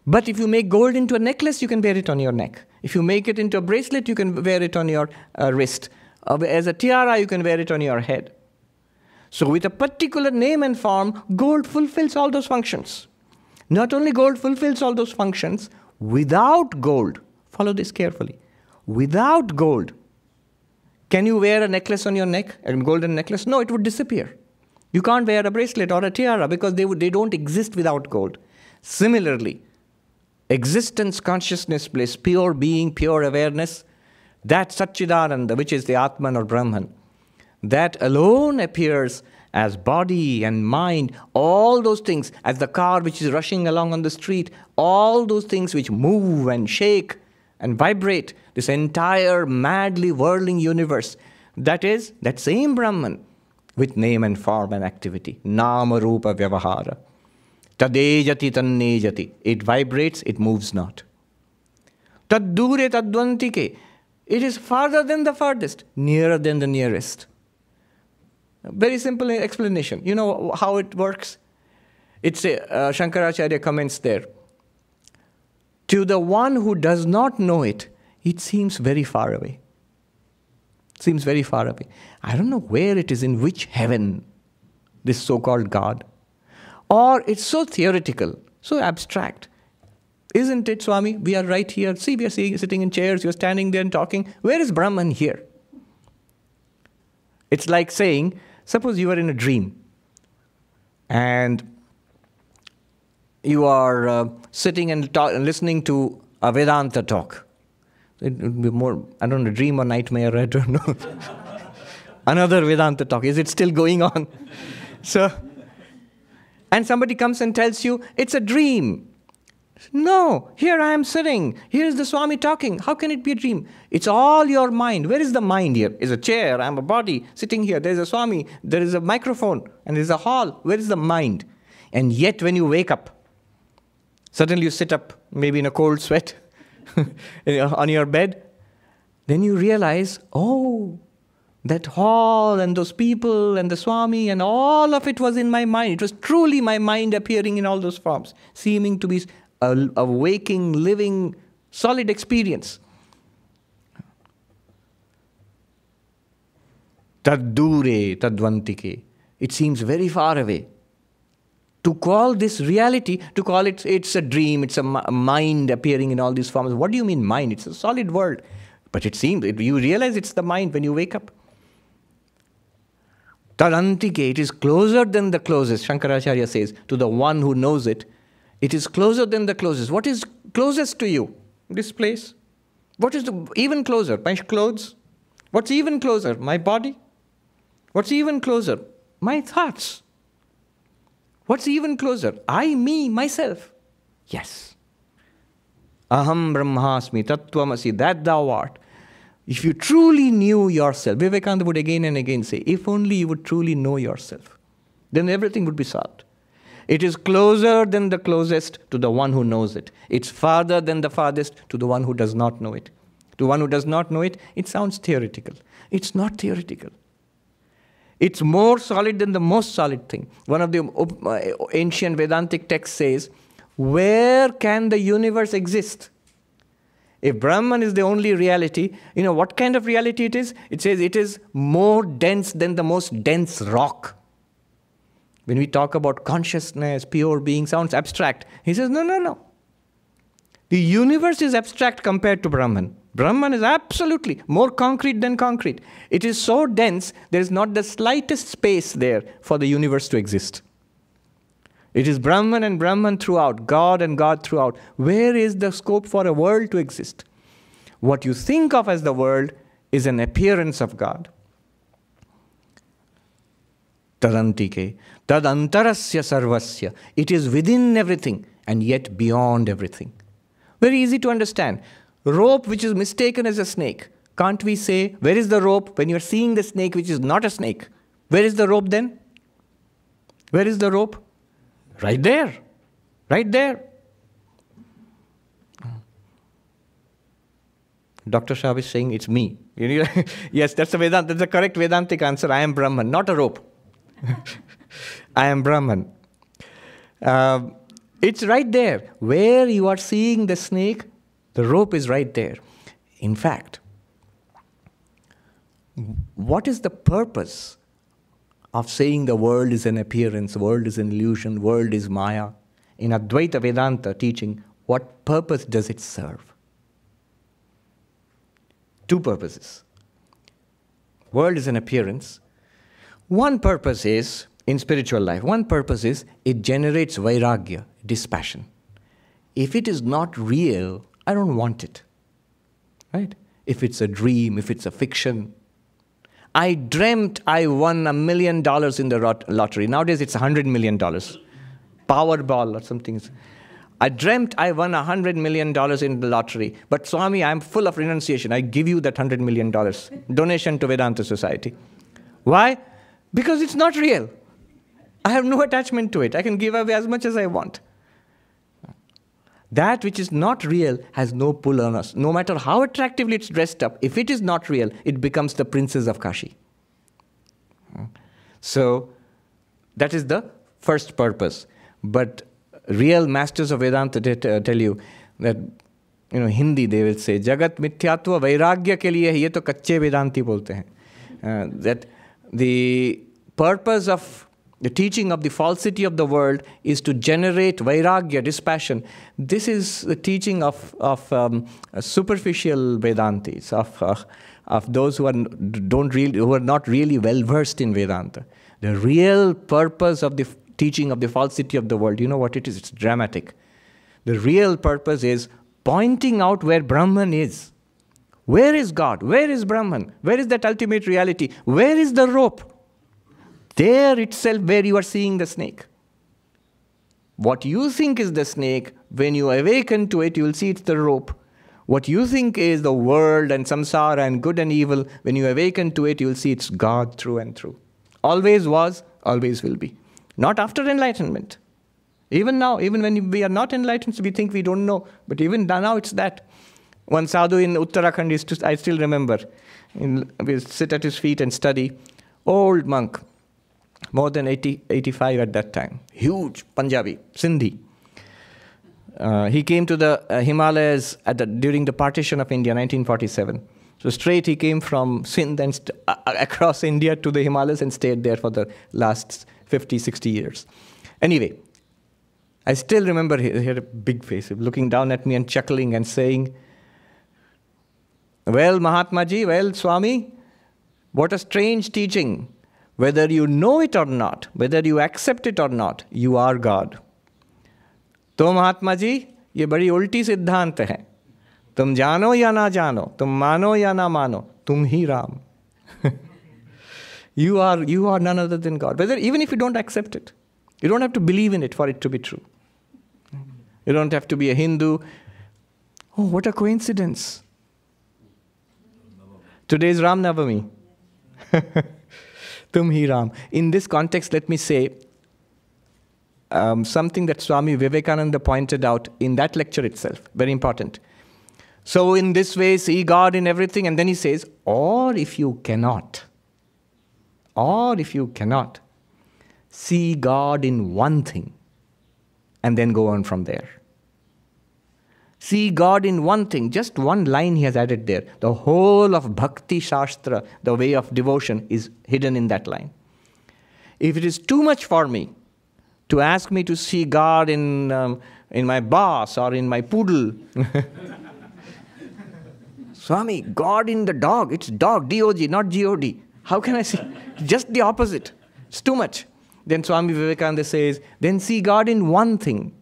But if you make gold into a necklace, you can wear it on your neck. If you make it into a bracelet, you can wear it on your uh, wrist. Uh, as a tiara, you can wear it on your head. So, with a particular name and form, gold fulfills all those functions. Not only gold fulfills all those functions, without gold, follow this carefully, without gold, can you wear a necklace on your neck, a golden necklace? No, it would disappear. You can't wear a bracelet or a tiara because they, would, they don't exist without gold. Similarly, existence, consciousness, bliss, pure being, pure awareness, that Satchidananda, which is the Atman or Brahman, that alone appears as body and mind, all those things, as the car which is rushing along on the street, all those things which move and shake and vibrate, this entire madly whirling universe, that is that same Brahman with name and form and activity, nama rupa vyavahara. Tadejati tannejati. It vibrates, it moves not. Taddure tadvantike. It is farther than the farthest, nearer than the nearest. Very simple explanation. You know how it works? It's a, uh, Shankaracharya comments there. To the one who does not know it, it seems very far away. Seems very far away. I don't know where it is, in which heaven, this so called God. Or it's so theoretical, so abstract. Isn't it, Swami? We are right here. See, we are sitting in chairs, you're standing there and talking. Where is Brahman here? It's like saying, suppose you are in a dream and you are uh, sitting and, talk, and listening to a Vedanta talk. It would be more, I don't know, dream or nightmare, I don't know. [LAUGHS] Another Vedanta talk. Is it still going on? [LAUGHS] so, and somebody comes and tells you it's a dream. No, here I am sitting. Here is the Swami talking. How can it be a dream? It's all your mind. Where is the mind here? Is a chair, I'm a body sitting here. There's a Swami, there is a microphone, and there's a hall. Where is the mind? And yet, when you wake up, suddenly you sit up, maybe in a cold sweat, [LAUGHS] on your bed, then you realize, oh, that hall and those people and the Swami and all of it was in my mind. It was truly my mind appearing in all those forms, seeming to be a, a waking, living, solid experience. Taddure, tadvantike. It seems very far away. To call this reality, to call it, it's a dream, it's a mind appearing in all these forms. What do you mean mind? It's a solid world. But it seems, you realize it's the mind when you wake up. Tadantike, is closer than the closest, Shankaracharya says, to the one who knows it it is closer than the closest. What is closest to you? This place. What is the, even closer? My clothes. What's even closer? My body. What's even closer? My thoughts. What's even closer? I, me, myself. Yes. Aham Brahmasmi, Tattvamasi, that thou art. If you truly knew yourself, Vivekananda would again and again say, if only you would truly know yourself, then everything would be solved. It is closer than the closest to the one who knows it. It's farther than the farthest to the one who does not know it. To one who does not know it, it sounds theoretical. It's not theoretical. It's more solid than the most solid thing. One of the uh, ancient Vedantic texts says, Where can the universe exist? If Brahman is the only reality, you know what kind of reality it is? It says it is more dense than the most dense rock. When we talk about consciousness, pure being, sounds abstract. He says, no, no, no. The universe is abstract compared to Brahman. Brahman is absolutely more concrete than concrete. It is so dense, there is not the slightest space there for the universe to exist. It is Brahman and Brahman throughout, God and God throughout. Where is the scope for a world to exist? What you think of as the world is an appearance of God. Tadantike. Tadantarasya sarvasya. It is within everything and yet beyond everything. Very easy to understand. Rope which is mistaken as a snake. Can't we say, where is the rope when you're seeing the snake which is not a snake? Where is the rope then? Where is the rope? Right there. Right there. Dr. Shah is saying it's me. [LAUGHS] yes, that's the Vedanta. That's the correct Vedantic answer. I am Brahman, not a rope. [LAUGHS] I am Brahman. Uh, it's right there. Where you are seeing the snake, the rope is right there. In fact, what is the purpose of saying the world is an appearance, world is an illusion, world is Maya? In Advaita Vedanta teaching, what purpose does it serve? Two purposes. World is an appearance. One purpose is in spiritual life. One purpose is it generates vairagya, dispassion. If it is not real, I don't want it. Right? If it's a dream, if it's a fiction. I dreamt I won a million dollars in the lottery. Nowadays it's a hundred million dollars. Powerball or something. I dreamt I won a hundred million dollars in the lottery. But Swami, I'm full of renunciation. I give you that hundred million dollars. Donation to Vedanta Society. Why? Because it's not real. I have no attachment to it. I can give away as much as I want. That which is not real has no pull on us. No matter how attractively it's dressed up, if it is not real, it becomes the princess of Kashi. So, that is the first purpose. But real masters of Vedanta tell you that you know Hindi they will say jagat mithyatva vairagya ke liye ye to kacche Vedanti bolte hain uh, that the purpose of the teaching of the falsity of the world is to generate vairagya, dispassion. This is the teaching of, of um, superficial Vedantis, of, uh, of those who are, don't really, who are not really well versed in Vedanta. The real purpose of the teaching of the falsity of the world, you know what it is? It's dramatic. The real purpose is pointing out where Brahman is. Where is God? Where is Brahman? Where is that ultimate reality? Where is the rope? There itself, where you are seeing the snake. What you think is the snake, when you awaken to it, you will see it's the rope. What you think is the world and samsara and good and evil, when you awaken to it, you will see it's God through and through. Always was, always will be. Not after enlightenment. Even now, even when we are not enlightened, we think we don't know. But even now, it's that. One sadhu in Uttarakhand, is to, I still remember, in, we sit at his feet and study. Old monk, more than 80, 85 at that time. Huge Punjabi, Sindhi. Uh, he came to the uh, Himalayas the, during the partition of India, 1947. So straight he came from Sindh and st- uh, across India to the Himalayas and stayed there for the last 50, 60 years. Anyway, I still remember he, he had a big face, looking down at me and chuckling and saying, Well, Mahatma Ji, well, Swami, what a strange teaching. Whether you know it or not, whether you accept it or not, you are God. तो महात्मा जी ये बड़ी उल्टी सिद्धांत है तुम जानो या ना जानो तुम मानो या ना मानो तुम ही Ram [LAUGHS] you are you are none other than god whether even if you don't accept it you don't have to believe in it for it to be true you don't have to be a hindu oh what a coincidence today is ram navami [LAUGHS] Tum hi Ram. In this context, let me say um, something that Swami Vivekananda pointed out in that lecture itself. Very important. So, in this way, see God in everything, and then he says, or if you cannot, or if you cannot, see God in one thing, and then go on from there see God in one thing, just one line he has added there. The whole of Bhakti Shastra, the way of devotion, is hidden in that line. If it is too much for me to ask me to see God in, um, in my boss or in my poodle, [LAUGHS] Swami, God in the dog, it's dog, D O G, not G O D. How can I see? Just the opposite. It's too much. Then Swami Vivekananda says, then see God in one thing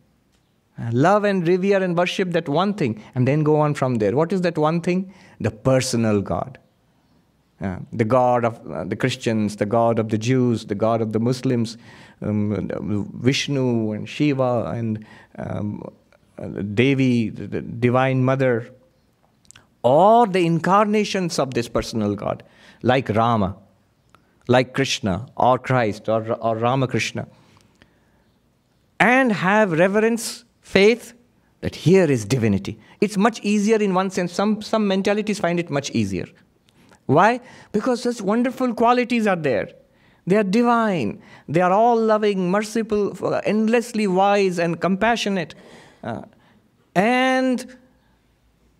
Love and revere and worship that one thing, and then go on from there. What is that one thing? The personal God. Uh, the God of uh, the Christians, the God of the Jews, the God of the Muslims, um, Vishnu and Shiva and um, uh, Devi, the Divine Mother, or the incarnations of this personal God, like Rama, like Krishna, or Christ, or, or Ramakrishna, and have reverence faith that here is divinity. It's much easier in one sense. Some, some mentalities find it much easier. Why? Because such wonderful qualities are there. They are divine. They are all loving, merciful, endlessly wise, and compassionate. Uh, and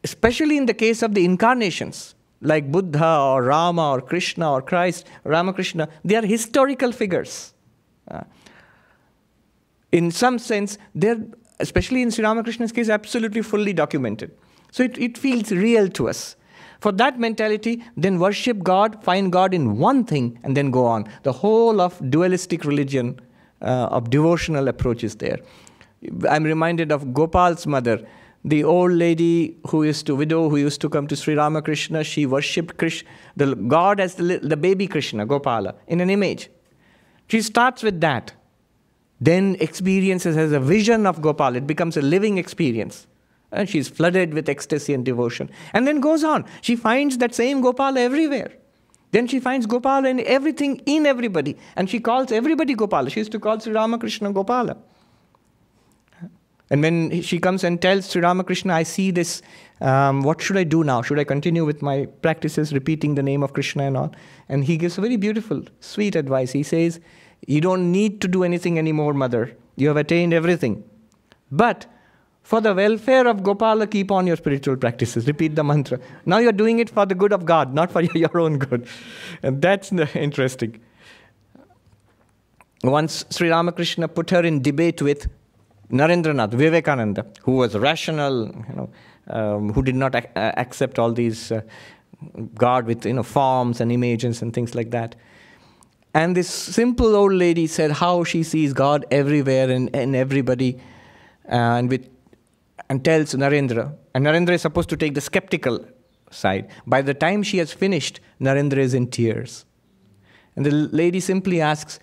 especially in the case of the incarnations, like Buddha or Rama or Krishna or Christ, Ramakrishna, they are historical figures. Uh, in some sense, they're especially in Sri Ramakrishna's case, absolutely fully documented. So it, it feels real to us. For that mentality, then worship God, find God in one thing, and then go on. The whole of dualistic religion, uh, of devotional approach is there. I'm reminded of Gopal's mother, the old lady who used to, widow who used to come to Sri Ramakrishna. She worshipped Krishna, the God as the, the baby Krishna, Gopala, in an image. She starts with that then experiences as a vision of Gopal. It becomes a living experience. And she's flooded with ecstasy and devotion. And then goes on. She finds that same Gopal everywhere. Then she finds Gopal in everything, in everybody. And she calls everybody Gopala. She used to call Sri Ramakrishna Gopala. And when she comes and tells Sri Ramakrishna, I see this, um, what should I do now? Should I continue with my practices, repeating the name of Krishna and all? And he gives a very beautiful, sweet advice. He says, you don't need to do anything anymore, mother. You have attained everything. But for the welfare of Gopala, keep on your spiritual practices. Repeat the mantra. Now you're doing it for the good of God, not for [LAUGHS] your own good. And that's interesting. Once Sri Ramakrishna put her in debate with Narendranath, Vivekananda, who was rational, you know, um, who did not ac- uh, accept all these uh, God with you know forms and images and things like that. And this simple old lady said how she sees God everywhere and, and everybody, uh, and with and tells Narendra. And Narendra is supposed to take the skeptical side. By the time she has finished, Narendra is in tears. And the lady simply asks,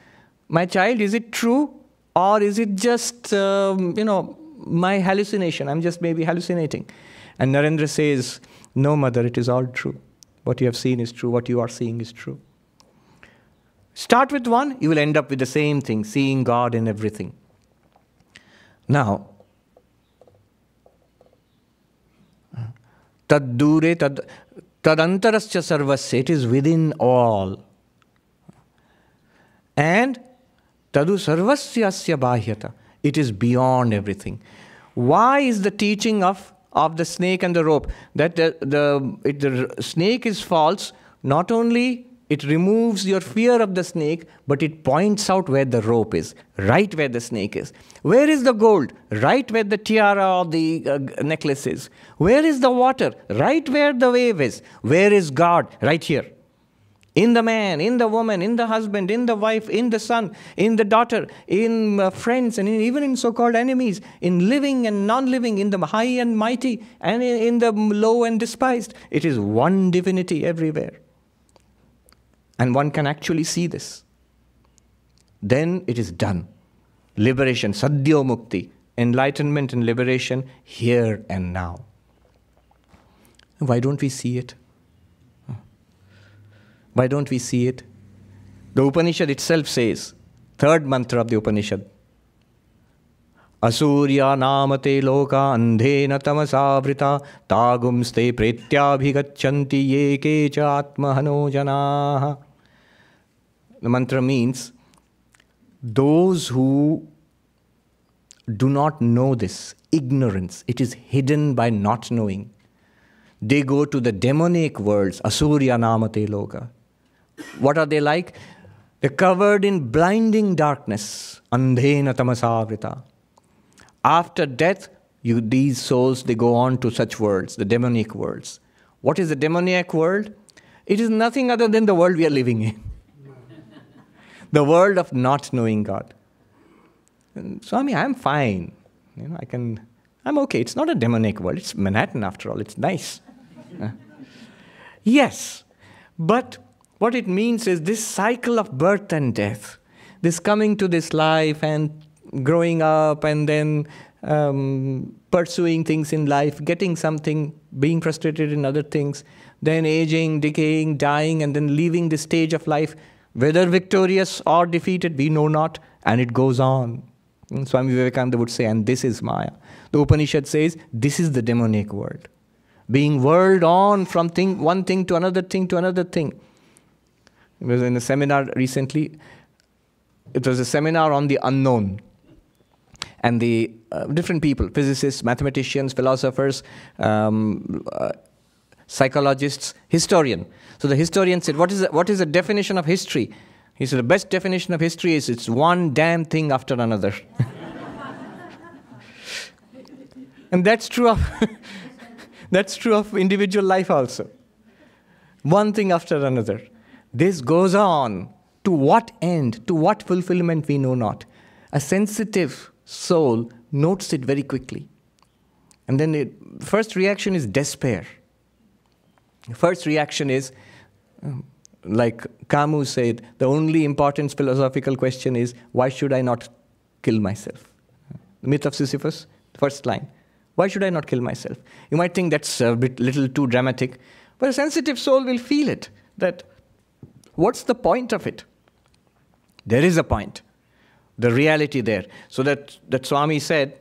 My child, is it true? Or is it just, um, you know, my hallucination? I'm just maybe hallucinating. And Narendra says, No, mother, it is all true. What you have seen is true. What you are seeing is true. Start with one, you will end up with the same thing, seeing God in everything. Now, tad dure tad tadantarascha sarvasya, it is within all. And tadu sarvasya bahyata, it is beyond everything. Why is the teaching of of the snake and the rope. That the, the, it, the snake is false, not only it removes your fear of the snake, but it points out where the rope is, right where the snake is. Where is the gold? Right where the tiara or the uh, necklace is. Where is the water? Right where the wave is. Where is God? Right here in the man, in the woman, in the husband, in the wife, in the son, in the daughter, in uh, friends, and in, even in so called enemies, in living and non living, in the high and mighty, and in, in the low and despised. It is one divinity everywhere And one can actually see this. Then it is done. Liberation, sadhyo mukti, enlightenment and liberation here and now. Why don't we see it? Why don't we see it? The Upanishad itself says, third mantra of the Upanishad, असूर्या नामते लोका अन्धेन तमसावृता तागुंस्ते प्रेत्याभिगच्छन्ति ये के च आत्महनो जनाः the mantra means those who do not know this, ignorance, it is hidden by not knowing. They go to the demonic worlds, Asurya Namate Loka. What are they like? They're covered in blinding darkness. Andhena tamasavrita. After death, you, these souls, they go on to such worlds, the demonic worlds. What is the demoniac world? It is nothing other than the world we are living in. The world of not knowing God. And Swami, I'm fine. You know, I can, I'm okay. It's not a demonic world. It's Manhattan after all. It's nice. Yes, but what it means is this cycle of birth and death, this coming to this life and growing up and then um, pursuing things in life, getting something, being frustrated in other things, then aging, decaying, dying, and then leaving this stage of life, whether victorious or defeated, we know not, and it goes on. And Swami Vivekananda would say, and this is Maya. The Upanishad says, this is the demonic world. Being whirled on from thing, one thing to another thing to another thing. I was in a seminar recently. It was a seminar on the unknown. And the uh, different people, physicists, mathematicians, philosophers, um, uh, psychologists, historian. So the historian said, what is, the, what is the definition of history? He said, the best definition of history is it's one damn thing after another. [LAUGHS] and that's true of [LAUGHS] that's true of individual life also. One thing after another. This goes on. To what end? To what fulfillment we know not. A sensitive soul notes it very quickly. And then the first reaction is despair. First reaction is, like Camus said, the only important philosophical question is, why should I not kill myself? The myth of Sisyphus, first line. Why should I not kill myself? You might think that's a bit little too dramatic, but a sensitive soul will feel it. That What's the point of it? There is a point, the reality there. So that, that Swami said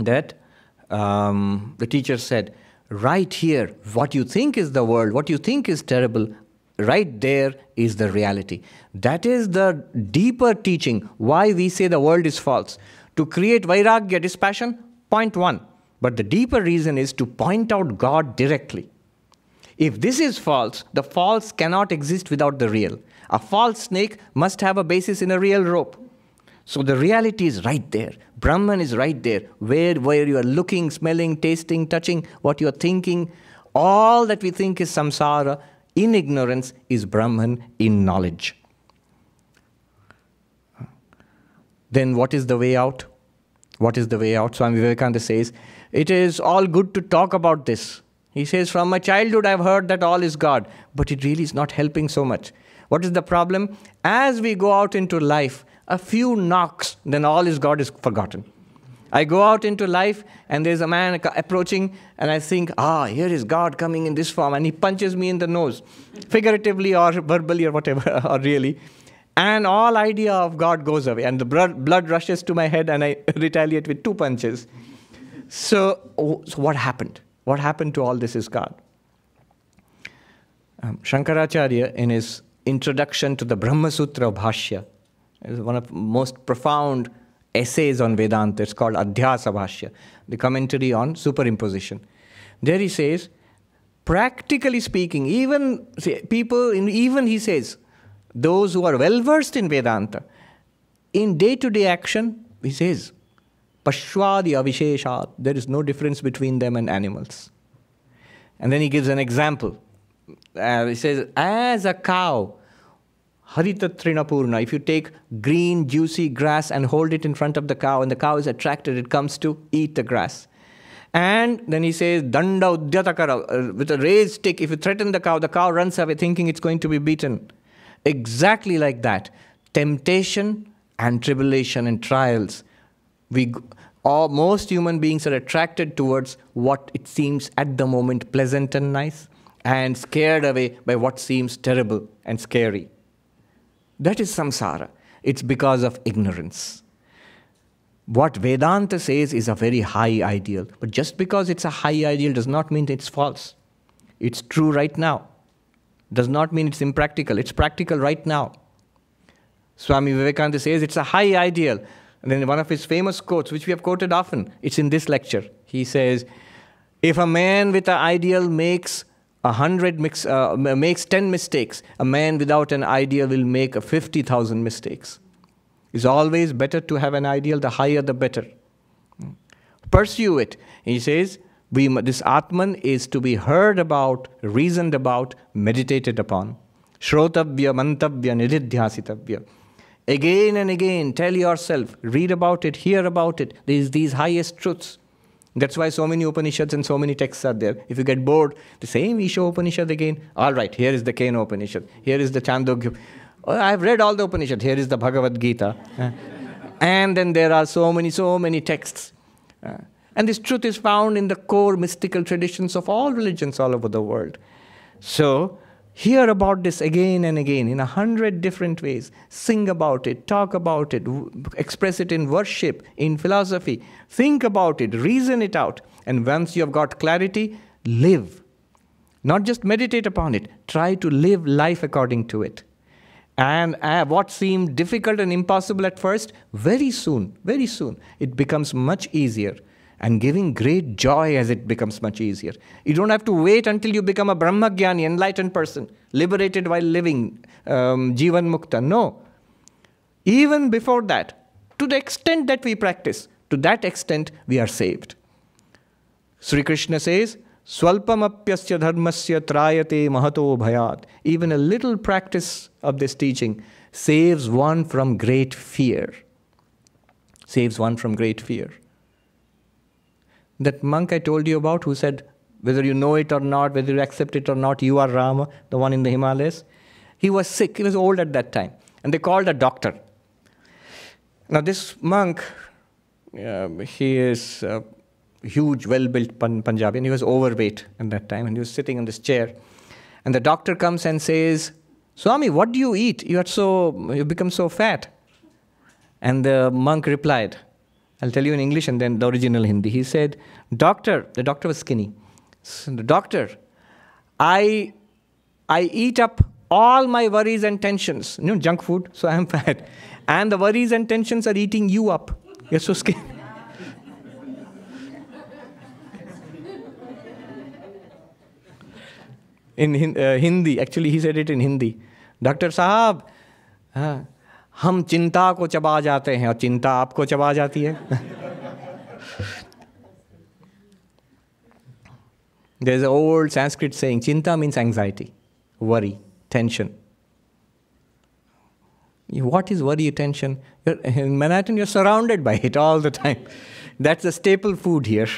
that um, the teacher said, right here, what you think is the world, what you think is terrible, right there is the reality. That is the deeper teaching why we say the world is false. To create vairagya, dispassion, point one. But the deeper reason is to point out God directly. If this is false, the false cannot exist without the real. A false snake must have a basis in a real rope. So the reality is right there. Brahman is right there, where, where you are looking, smelling, tasting, touching, what you are thinking. All that we think is samsara in ignorance is Brahman in knowledge. Then what is the way out? What is the way out? Swami Vivekananda says, It is all good to talk about this. He says, From my childhood, I've heard that all is God, but it really is not helping so much. What is the problem? As we go out into life, a few knocks, then all is God is forgotten. I go out into life and there's a man approaching, and I think, ah, here is God coming in this form, and he punches me in the nose, figuratively or verbally or whatever, [LAUGHS] or really. And all idea of God goes away, and the blood, rushes to my head, and I [LAUGHS] retaliate with two punches. So, so what happened? What happened to all this is God. Um, Shankaracharya, in his introduction to the Brahma Sutra Bhashya, is one of most profound essays on Vedanta. It's called Adhyasa Bhashya, the commentary on superimposition. There he says, practically speaking, even see, people, even he says, those who are well versed in Vedanta, in day to day action, he says, Pashwadi avisheshat, there is no difference between them and animals. And then he gives an example. Uh, he says, as a cow, Harita Trinapurna, if you take green, juicy grass and hold it in front of the cow, and the cow is attracted, it comes to eat the grass. And then he says, Danda Udyatakara, uh, with a raised stick, if you threaten the cow, the cow runs away thinking it's going to be beaten. Exactly like that. Temptation and tribulation and trials. We, all, most human beings are attracted towards what it seems at the moment pleasant and nice, and scared away by what seems terrible and scary. That is samsara. It's because of ignorance. What Vedanta says is a very high ideal, but just because it's a high ideal does not mean it's false. It's true right now. Does not mean it's impractical. It's practical right now. Swami Vivekananda says it's a high ideal. And then one of his famous quotes, which we have quoted often, it's in this lecture. He says, If a man with an ideal makes a hundred uh, makes 10 mistakes, a man without an ideal will make 50,000 mistakes. It's always better to have an ideal, the higher the better. Pursue it. He says, we, this Atman is to be heard about, reasoned about, meditated upon. Shrotavya, mantavya, nididhyasitavya. Again and again, tell yourself, read about it, hear about it. These, these highest truths. That's why so many Upanishads and so many texts are there. If you get bored, the same Isha Upanishad again. All right, here is the Kena Upanishad. Here is the Chandogya. Oh, I've read all the Upanishads. Here is the Bhagavad Gita. and then there are so many, so many texts. Uh, and this truth is found in the core mystical traditions of all religions all over the world. So, Hear about this again and again in a hundred different ways. Sing about it, talk about it, express it in worship, in philosophy. Think about it, reason it out. And once you have got clarity, live. Not just meditate upon it, try to live life according to it. And uh, what seemed difficult and impossible at first, very soon, very soon, it becomes much easier and giving great joy as it becomes much easier. You don't have to wait until you become a Brahmagyani, enlightened person, liberated while living, um, Jivan Mukta. No. Even before that, to the extent that we practice, to that extent we are saved. Sri Krishna says, Swalpamapyasya dharmasya trayate mahato bhayat. Even a little practice of this teaching saves one from great fear. Saves one from great fear. That monk I told you about who said, whether you know it or not, whether you accept it or not, you are Rama, the one in the Himalayas. He was sick, he was old at that time. And they called a doctor. Now, this monk, uh, he is a huge, well built Punjabi, and he was overweight at that time, and he was sitting in this chair. And the doctor comes and says, Swami, what do you eat? You are so, you become so fat. And the monk replied, I'll tell you in English and then the original Hindi. He said, Doctor, the doctor was skinny. So, doctor, I, I eat up all my worries and tensions. You know, junk food, so I'm [LAUGHS] fat. And the worries and tensions are eating you up. You're so skinny. [LAUGHS] in uh, Hindi, actually, he said it in Hindi. Doctor Sahab, uh, हम चिंता को चबा जाते हैं और चिंता आपको चबा जाती है। देर इज़ ओल्ड संस्कृत से chinta means anxiety worry tension what is worry tension man I think you're surrounded by it all the time that's a staple food here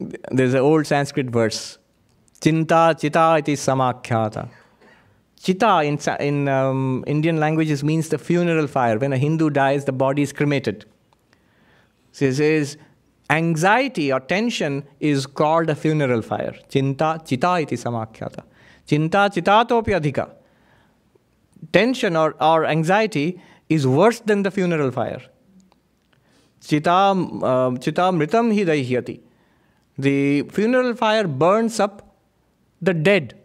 there is a old Sanskrit words chinta chita iti समाख्या था Chita in, in um, Indian languages means the funeral fire. When a Hindu dies, the body is cremated. So it says, anxiety or tension is called a funeral fire. Chinta chita iti samakhyata. Chinta chitatopi adhika. Tension or, or anxiety is worse than the funeral fire. Chita, uh, chita mritam hi. The funeral fire burns up the dead.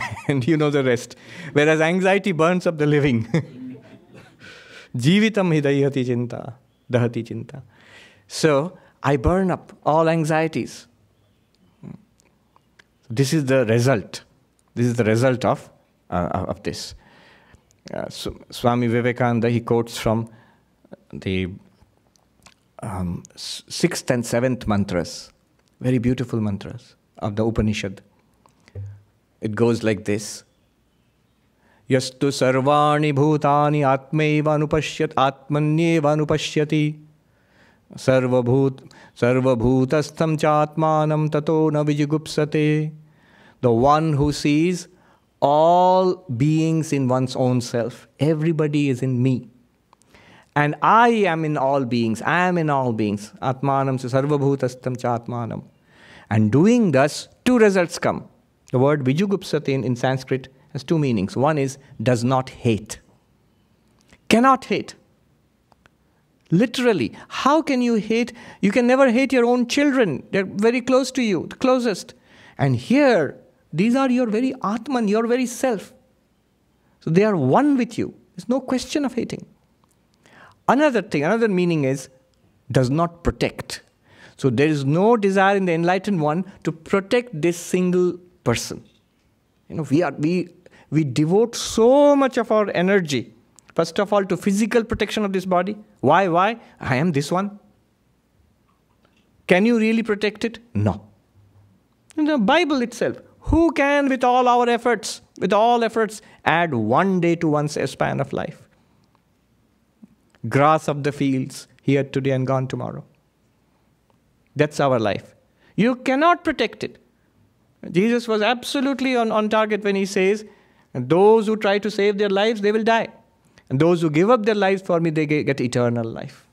[LAUGHS] and you know the rest. Whereas anxiety burns up the living. [LAUGHS] Jivitam hidayati chinta, dahati chinta. So I burn up all anxieties. This is the result. This is the result of, uh, of this. Uh, so Swami Vivekananda, he quotes from the um, sixth and seventh mantras, very beautiful mantras of the Upanishad. It goes like this. Yastu sarvani bhutani atmeva anupashyat atmanyeva anupashyati sarvabhut sarvabhutastham chatmanam tato navijigupsate. The one who sees all beings in one's own self. Everybody is in me. And I am in all beings. I am in all beings. Atmanam sarvabhutastham chatmanam. And doing thus, two results come the word vijugupsate in, in sanskrit has two meanings one is does not hate cannot hate Literally. How can you hate? You can never hate your own children. They're very close to you, the closest. And here, these are your very Atman, your very self. So they are one with you. There's no question of hating. Another thing, another meaning is does not protect. So there is no desire in the enlightened one to protect this single person. You know, we are we we devote so much of our energy First of all, to physical protection of this body. Why? Why? I am this one. Can you really protect it? No. In the Bible itself, who can, with all our efforts, with all efforts, add one day to one's span of life? Grass of the fields, here today and gone tomorrow. That's our life. You cannot protect it. Jesus was absolutely on, on target when he says, Those who try to save their lives, they will die. And those who give up their lives for me, they get eternal life.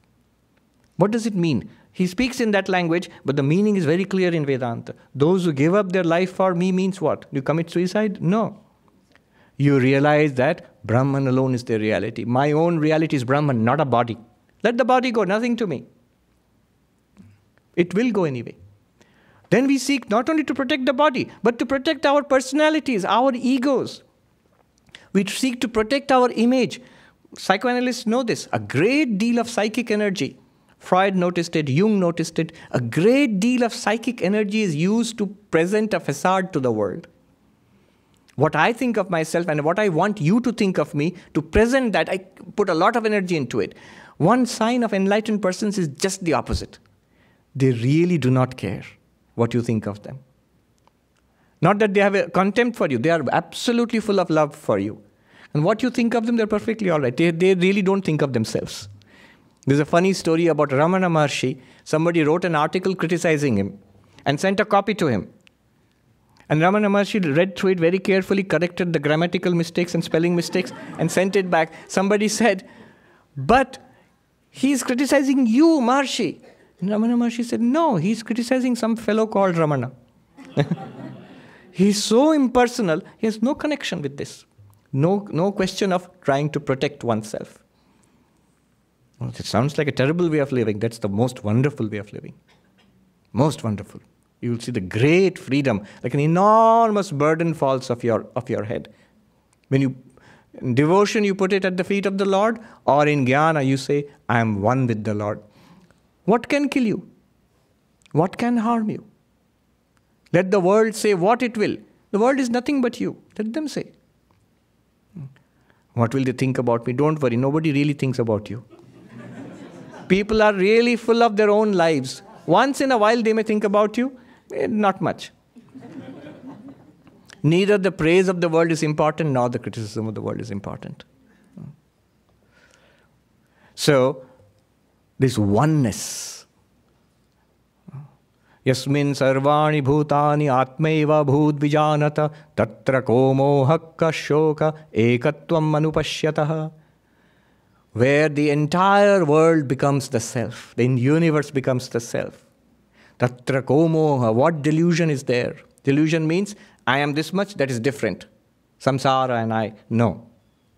What does it mean? He speaks in that language, but the meaning is very clear in Vedanta. Those who give up their life for me means what? You commit suicide? No. You realize that Brahman alone is the reality. My own reality is Brahman, not a body. Let the body go, nothing to me. It will go anyway. Then we seek not only to protect the body, but to protect our personalities, our egos. We seek to protect our image psychoanalysts know this. A great deal of psychic energy, Freud noticed it, Jung noticed it, a great deal of psychic energy is used to present a facade to the world. What I think of myself and what I want you to think of me, to present that, I put a lot of energy into it. One sign of enlightened persons is just the opposite. They really do not care what you think of them. Not that they have a contempt for you, they are absolutely full of love for you. And what you think of them, they're perfectly all right. They, they really don't think of themselves. There's a funny story about Ramana Maharshi. Somebody wrote an article criticizing him and sent a copy to him. And Ramana Maharshi read through it very carefully, corrected the grammatical mistakes and spelling mistakes, and sent it back. Somebody said, But he's criticizing you, Maharshi. And Ramana Maharshi said, No, he's criticizing some fellow called Ramana. [LAUGHS] he's so impersonal, he has no connection with this. No, no question of trying to protect oneself. Well, it sounds like a terrible way of living. That's the most wonderful way of living. Most wonderful. You will see the great freedom, like an enormous burden falls off your, off your head. When you In devotion, you put it at the feet of the Lord, or in jnana, you say, I am one with the Lord. What can kill you? What can harm you? Let the world say what it will. The world is nothing but you. Let them say. What will they think about me? Don't worry, nobody really thinks about you. People are really full of their own lives. Once in a while, they may think about you, eh, not much. Neither the praise of the world is important nor the criticism of the world is important. So, this oneness. यस्मिन् सर्वाणि भूतानि आत्मैव भूद्विजानत तत्र को मोहः कशोक एकत्वम् अनुपश्यतः where the entire world becomes the self, the universe becomes the self. Tatra komoha, what delusion is there? Delusion means I am this much, that is different. Samsara and I. No.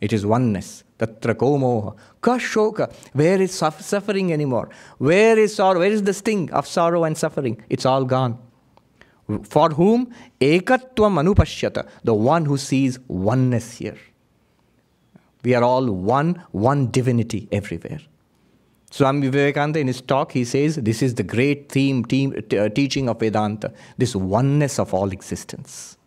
It is oneness. Tatra komoha. Kashoka. Where is suffering anymore? Where is sorrow? Where is the sting of sorrow and suffering? It's all gone. For whom? Ekatvam anupashyata. The one who sees oneness here. We are all one, one divinity everywhere. Swami Vivekananda, in his talk, he says this is the great theme, uh, teaching of Vedanta this oneness of all existence.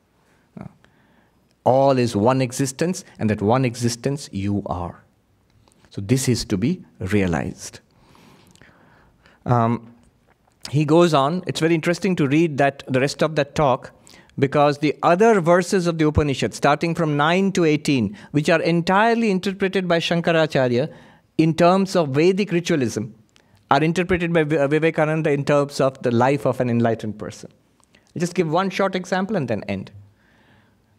All is one existence, and that one existence you are. So, this is to be realized. Um, he goes on, it's very interesting to read that the rest of that talk because the other verses of the Upanishad, starting from 9 to 18, which are entirely interpreted by Shankaracharya in terms of Vedic ritualism, are interpreted by Vivekananda in terms of the life of an enlightened person. I'll just give one short example and then end.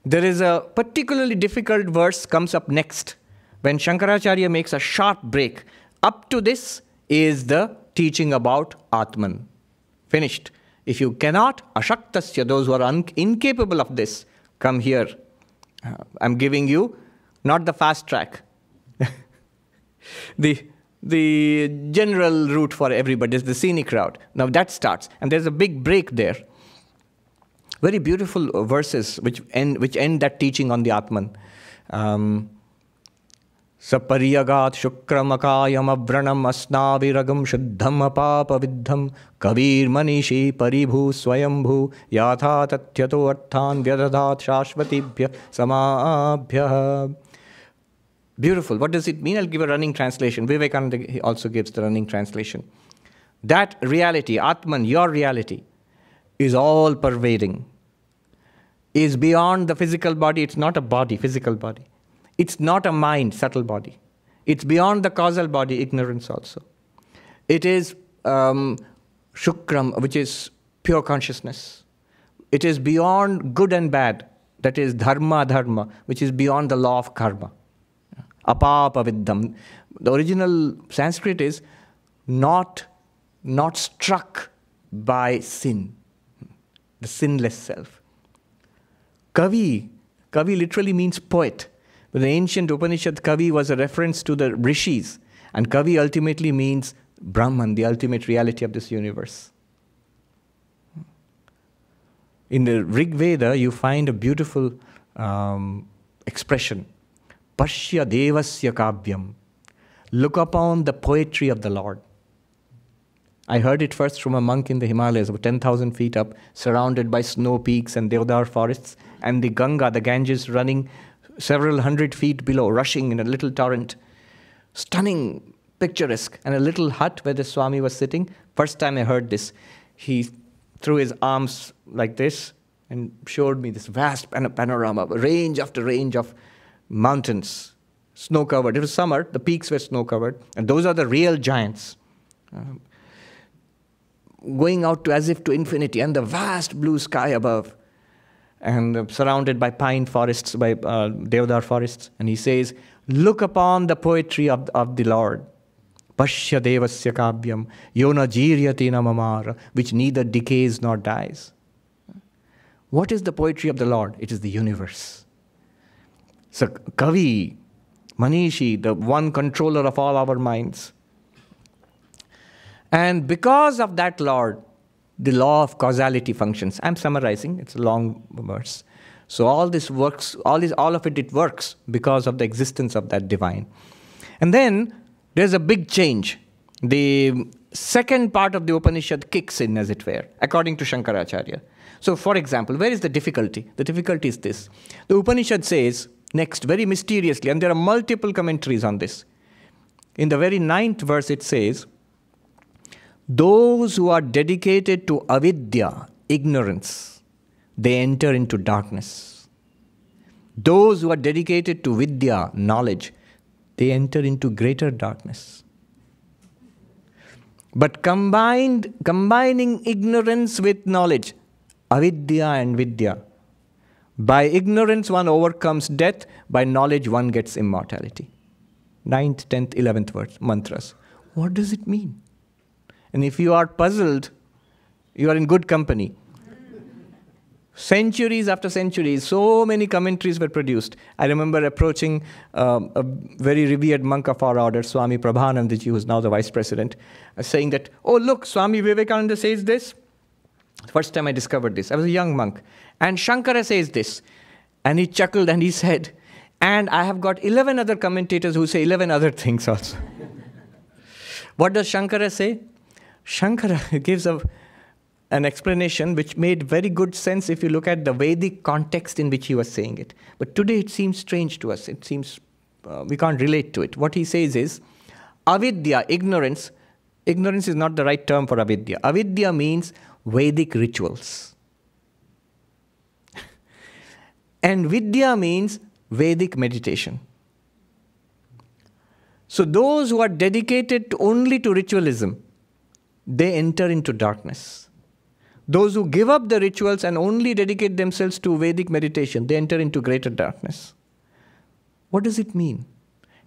There is a particularly difficult verse comes up next when Shankaracharya makes a sharp break. Up to this is the teaching about Atman. Finished. If you cannot, ashaktasya, those who are un- incapable of this, come here. Uh, I'm giving you not the fast track, [LAUGHS] the, the general route for everybody is the scenic route. Now that starts, and there's a big break there Very beautiful verses which end, which end that teaching on the Atman. Um, सपर्यगात् शुक्रमकायमव्रणम् अस्नाविरगं शुद्धम् अपापविद्धं कवीर्मनीषी परिभू स्वयंभू याथा तथ्यतोऽर्थान् व्यदधात् शाश्वतीभ्य समाभ्यः Beautiful. What does it mean? I'll give a running translation. Vivekananda also gives the running translation. That reality, Atman, your reality, is all pervading, is beyond the physical body. It's not a body, physical body. It's not a mind, subtle body. It's beyond the causal body, ignorance also. It is um, shukram, which is pure consciousness. It is beyond good and bad, that is dharma dharma, which is beyond the law of karma. Apapa viddham. The original Sanskrit is not, not struck by sin, the sinless self. Kavi, Kavi literally means poet. But the ancient Upanishad Kavi was a reference to the rishis, and Kavi ultimately means Brahman, the ultimate reality of this universe. In the Rig Veda, you find a beautiful um, expression Pashya Devasya Kavyam. Look upon the poetry of the Lord. I heard it first from a monk in the Himalayas, about 10,000 feet up, surrounded by snow peaks and deodar forests, and the Ganga, the Ganges, running several hundred feet below, rushing in a little torrent. Stunning, picturesque. And a little hut where the Swami was sitting. First time I heard this, he threw his arms like this and showed me this vast panorama, range after range of mountains, snow covered. It was summer, the peaks were snow covered, and those are the real giants. Um, going out to as if to infinity, and the vast blue sky above and surrounded by pine forests, by uh, Deodar forests. And he says, Look upon the poetry of, of the Lord. Pashya devasya kabyam yona jiryati namamara, which neither decays nor dies. What is the poetry of the Lord? It is the universe. So, Kavi, Manishi, the one controller of all our minds. And because of that Lord, the law of causality functions. I'm summarizing, it's a long verse. So all this works, all, this, all of it, it works because of the existence of that divine. And then there's a big change. The second part of the Upanishad kicks in, as it were, according to Shankaracharya. So, for example, where is the difficulty? The difficulty is this. The Upanishad says, next, very mysteriously, and there are multiple commentaries on this. In the very ninth verse, it says, Those who are dedicated to avidya, ignorance, they enter into darkness. Those who are dedicated to vidya, knowledge, they enter into greater darkness. But combined, combining ignorance with knowledge, avidya and vidya. By ignorance, one overcomes death. By knowledge, one gets immortality. Ninth, tenth, eleventh verse, mantras. What does it mean? And if you are puzzled, you are in good company. Centuries after centuries, so many commentaries were produced. I remember approaching um, a very revered monk of our order, Swami Prabhanandaji, who is now the vice president, uh, saying that, oh, look, Swami Vivekananda says this. First time I discovered this, I was a young monk. And Shankara says this. And he chuckled and he said, and I have got 11 other commentators who say 11 other things also. [LAUGHS] what does Shankara say? Shankara [LAUGHS] gives a an explanation which made very good sense if you look at the Vedic context in which he was saying it. But today it seems strange to us. It seems uh, we can't relate to it. What he says is avidya, ignorance. Ignorance is not the right term for avidya. Avidya means Vedic rituals. [LAUGHS] and vidya means Vedic meditation. So those who are dedicated only to ritualism, they enter into darkness those who give up the rituals and only dedicate themselves to Vedic meditation, they enter into greater darkness. What does it mean?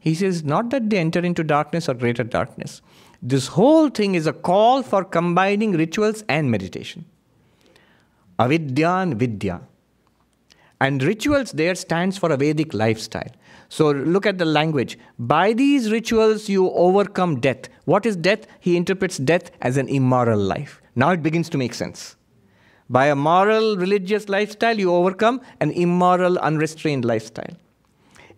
He says, not that they enter into darkness or greater darkness. This whole thing is a call for combining rituals and meditation. Avidya and Vidya. And rituals there stands for a Vedic lifestyle. So look at the language. By these rituals, you overcome death. What is death? He interprets death as an immoral life. Now it begins to make sense. By a moral, religious lifestyle, you overcome an immoral, unrestrained lifestyle.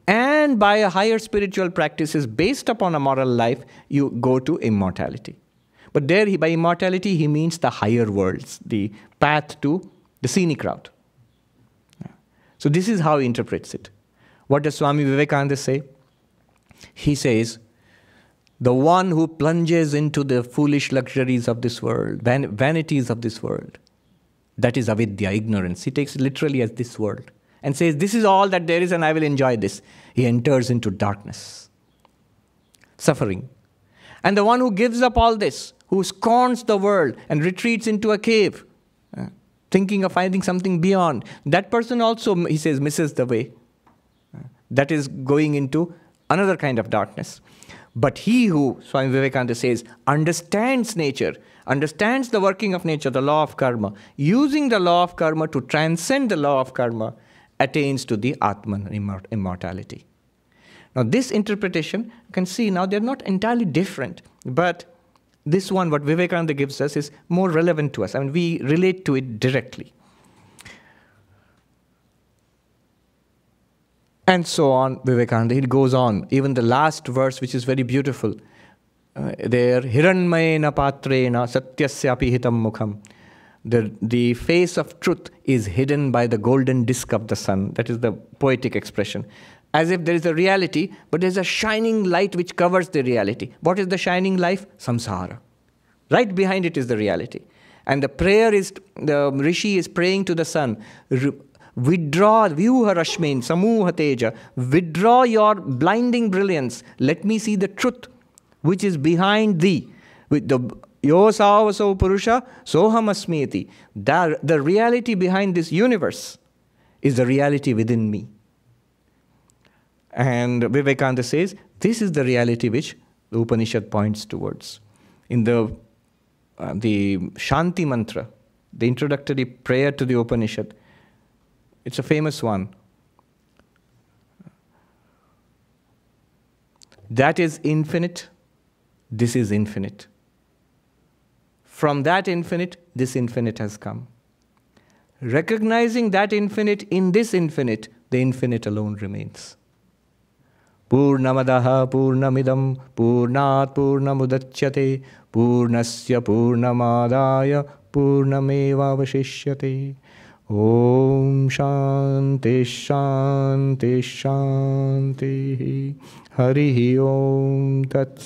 And by a higher spiritual practices based upon a moral life, you go to immortality. But there, by immortality, he means the higher worlds, the path to the scenic route. So, this is how he interprets it. What does Swami Vivekananda say? He says, the one who plunges into the foolish luxuries of this world, van- vanities of this world. That is avidya, ignorance. He takes it literally as this world and says, This is all that there is, and I will enjoy this. He enters into darkness, suffering. And the one who gives up all this, who scorns the world and retreats into a cave, uh, thinking of finding something beyond, that person also, he says, misses the way. That is going into another kind of darkness. But he who, Swami Vivekananda says, understands nature, understands the working of nature, the law of karma, using the law of karma to transcend the law of karma, attains to the Atman immortality. Now, this interpretation, you can see now they're not entirely different, but this one, what Vivekananda gives us, is more relevant to us. I mean, we relate to it directly. And so on, Vivekananda. It goes on. Even the last verse, which is very beautiful, uh, there, Hiranmayena patrena satyasyapi hitam mukham. The, the face of truth is hidden by the golden disk of the sun. That is the poetic expression. As if there is a reality, but there's a shining light which covers the reality. What is the shining light? Samsara. Right behind it is the reality. And the prayer is, the rishi is praying to the sun, Withdraw, Vyuha Rashmin, Samuha Teja, withdraw your blinding brilliance. Let me see the truth which is behind thee. With the Yosavaso Purusha, Soham Asmiti. The, the reality behind this universe is the reality within me. And Vivekananda says, this is the reality which the Upanishad points towards. In the, uh, the Shanti mantra, the introductory prayer to the Upanishad, it's a famous one. That is infinite, this is infinite. From that infinite, this infinite has come. Recognizing that infinite in this infinite, the infinite alone remains. Purnamadaha Purnamidam Purnat Purnamudachyate Purnasya Purnamadaya Purnameva Vashishyate Om Shanti Shanti Shanti Hari Om Tat